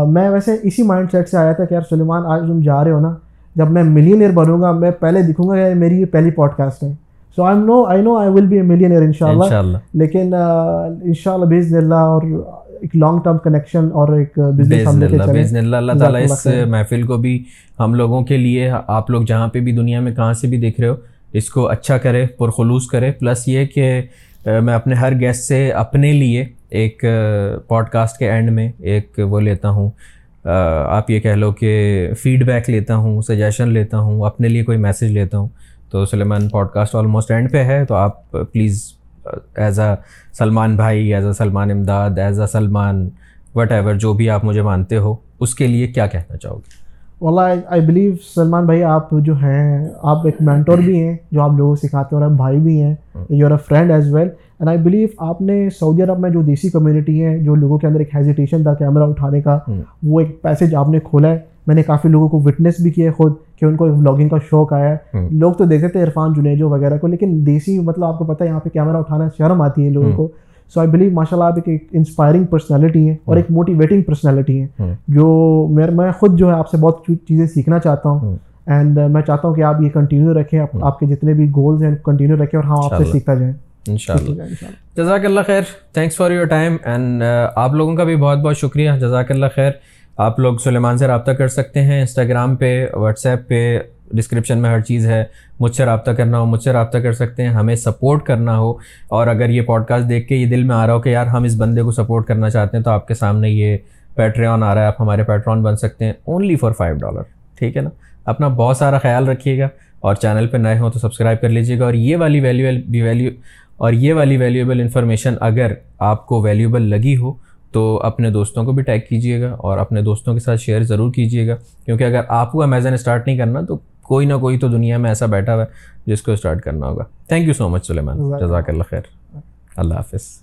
میں ویسے اسی مائنڈ سیٹ سے آیا تھا کہ یار سلیمان آج تم جا رہے ہو نا جب میں ملین ایئر بنوں گا میں پہلے دکھوں گا کہ میری یہ پہلی پوڈ کاسٹ ہے۔ So I know I know I will be a million year ان شاء اللہ لیکن ان شاء اللہ بزن اللہ اور ایک لانگ ٹرم کنیکشن اور ایک بزنس اللہ اللہ۔ تعالیٰ اس محفل کو بھی ہم لوگوں کے لیے آپ لوگ جہاں پہ بھی دنیا میں کہاں سے بھی دیکھ رہے ہو اس کو اچھا کرے پرخلوص کرے۔ پلس یہ کہ میں اپنے ہر گیسٹ سے اپنے لیے ایک پوڈ کاسٹ کے اینڈ میں ایک وہ لیتا ہوں۔ آپ یہ کہہ لو کہ فیڈ بیک لیتا ہوں سجیشن لیتا ہوں، اپنے لیے کوئی میسیج لیتا ہوں۔ تو سلیمان پوڈ کاسٹ آلموسٹ اینڈ پہ ہے۔ تو آپ پلیز ایز اے سلمان بھائی as a Salman Imdad as a Salman whatever جو بھی آپ مجھے مانتے ہو، اس کے لیے کیا کہنا چاہو گے؟ واللہ آئی بلیو سلمان بھائی آپ جو ہیں آپ ایک مینٹور بھی ہیں جو آپ لوگوں کو سکھاتے ہیں اور آپ بھائی بھی ہیں you a friend as well and I believe آپ نے سعودی عرب میں جو دیسی کمیونٹی ہے جو لوگوں کے اندر ایک ہیزیٹیشن تھا کیمرہ اٹھانے کا وہ ایک پیسج آپ نے کھولا ہے۔ میں نے کافی لوگوں کو وٹنس بھی کیا ہے خود کہ ان کو بلاگنگ کا شوق آیا ہے۔ لوگ تو دیکھتے تھے عرفان جنیجو وغیرہ کو لیکن دیسی مطلب آپ کو پتہ ہے یہاں پہ کیمرہ اٹھانا شرم آتی ہے لوگوں کو۔ سو آئی بلیو ماشاء اللہ آپ ایک انسپائرنگ پرسنالٹی ہیں اور ایک موٹیویٹنگ پرسنالٹی ہیں جو میں خود جو ہے آپ سے بہت چیزیں سیکھنا چاہتا ہوں اینڈ میں چاہتا ہوں کہ آپ یہ کنٹینیو رکھیں آپ کے جتنے بھی گولز ہیں کنٹینیو رکھیں اور ہم آپ سے سیکھتا جائیں۔ ان شاء اللہ جزاک اللہ خیر۔ Thanks for your time and آپ لوگوں کا بھی بہت بہت شکریہ۔ جزاک اللہ خیر۔ آپ لوگ سلیمان سے رابطہ کر سکتے ہیں۔ انسٹاگرام پہ واٹس ایپ پہ ڈسکرپشن میں ہر چیز ہے۔ مجھ سے رابطہ کرنا ہو، مجھ سے رابطہ کر سکتے ہیں، ہمیں سپورٹ کرنا ہو۔ اور اگر یہ پوڈ کاسٹ دیکھ کے یہ دل میں آ رہا ہو کہ یار ہم اس بندے کو سپورٹ کرنا چاہتے ہیں، تو آپ کے سامنے یہ پیٹریون آ رہا ہے، آپ ہمارے پیٹرون بن سکتے ہیں۔ اونلی فار فائیو ڈالر ٹھیک ہے نا؟ اپنا بہت سارا خیال رکھیے گا۔ اور چینل پہ نئے ہوں تو سبسکرائب کر لیجیے گا۔ اور یہ والی ویلیو ویلیو اور یہ والی ویلیویبل انفارمیشن اگر آپ کو ویلیوبل لگی ہو، تو اپنے دوستوں کو بھی ٹیگ کیجیے گا۔ اور اپنے دوستوں کے ساتھ شیئر ضرور کیجیے گا۔ کیونکہ اگر آپ کو امیزن اسٹارٹ نہیں کرنا، تو کوئی نہ کوئی تو دنیا میں ایسا بیٹھا ہوا ہے جس کو اسٹارٹ کرنا ہوگا. Thank you so much Sulaiman. جزاک اللہ خیر. اللہ حافظ.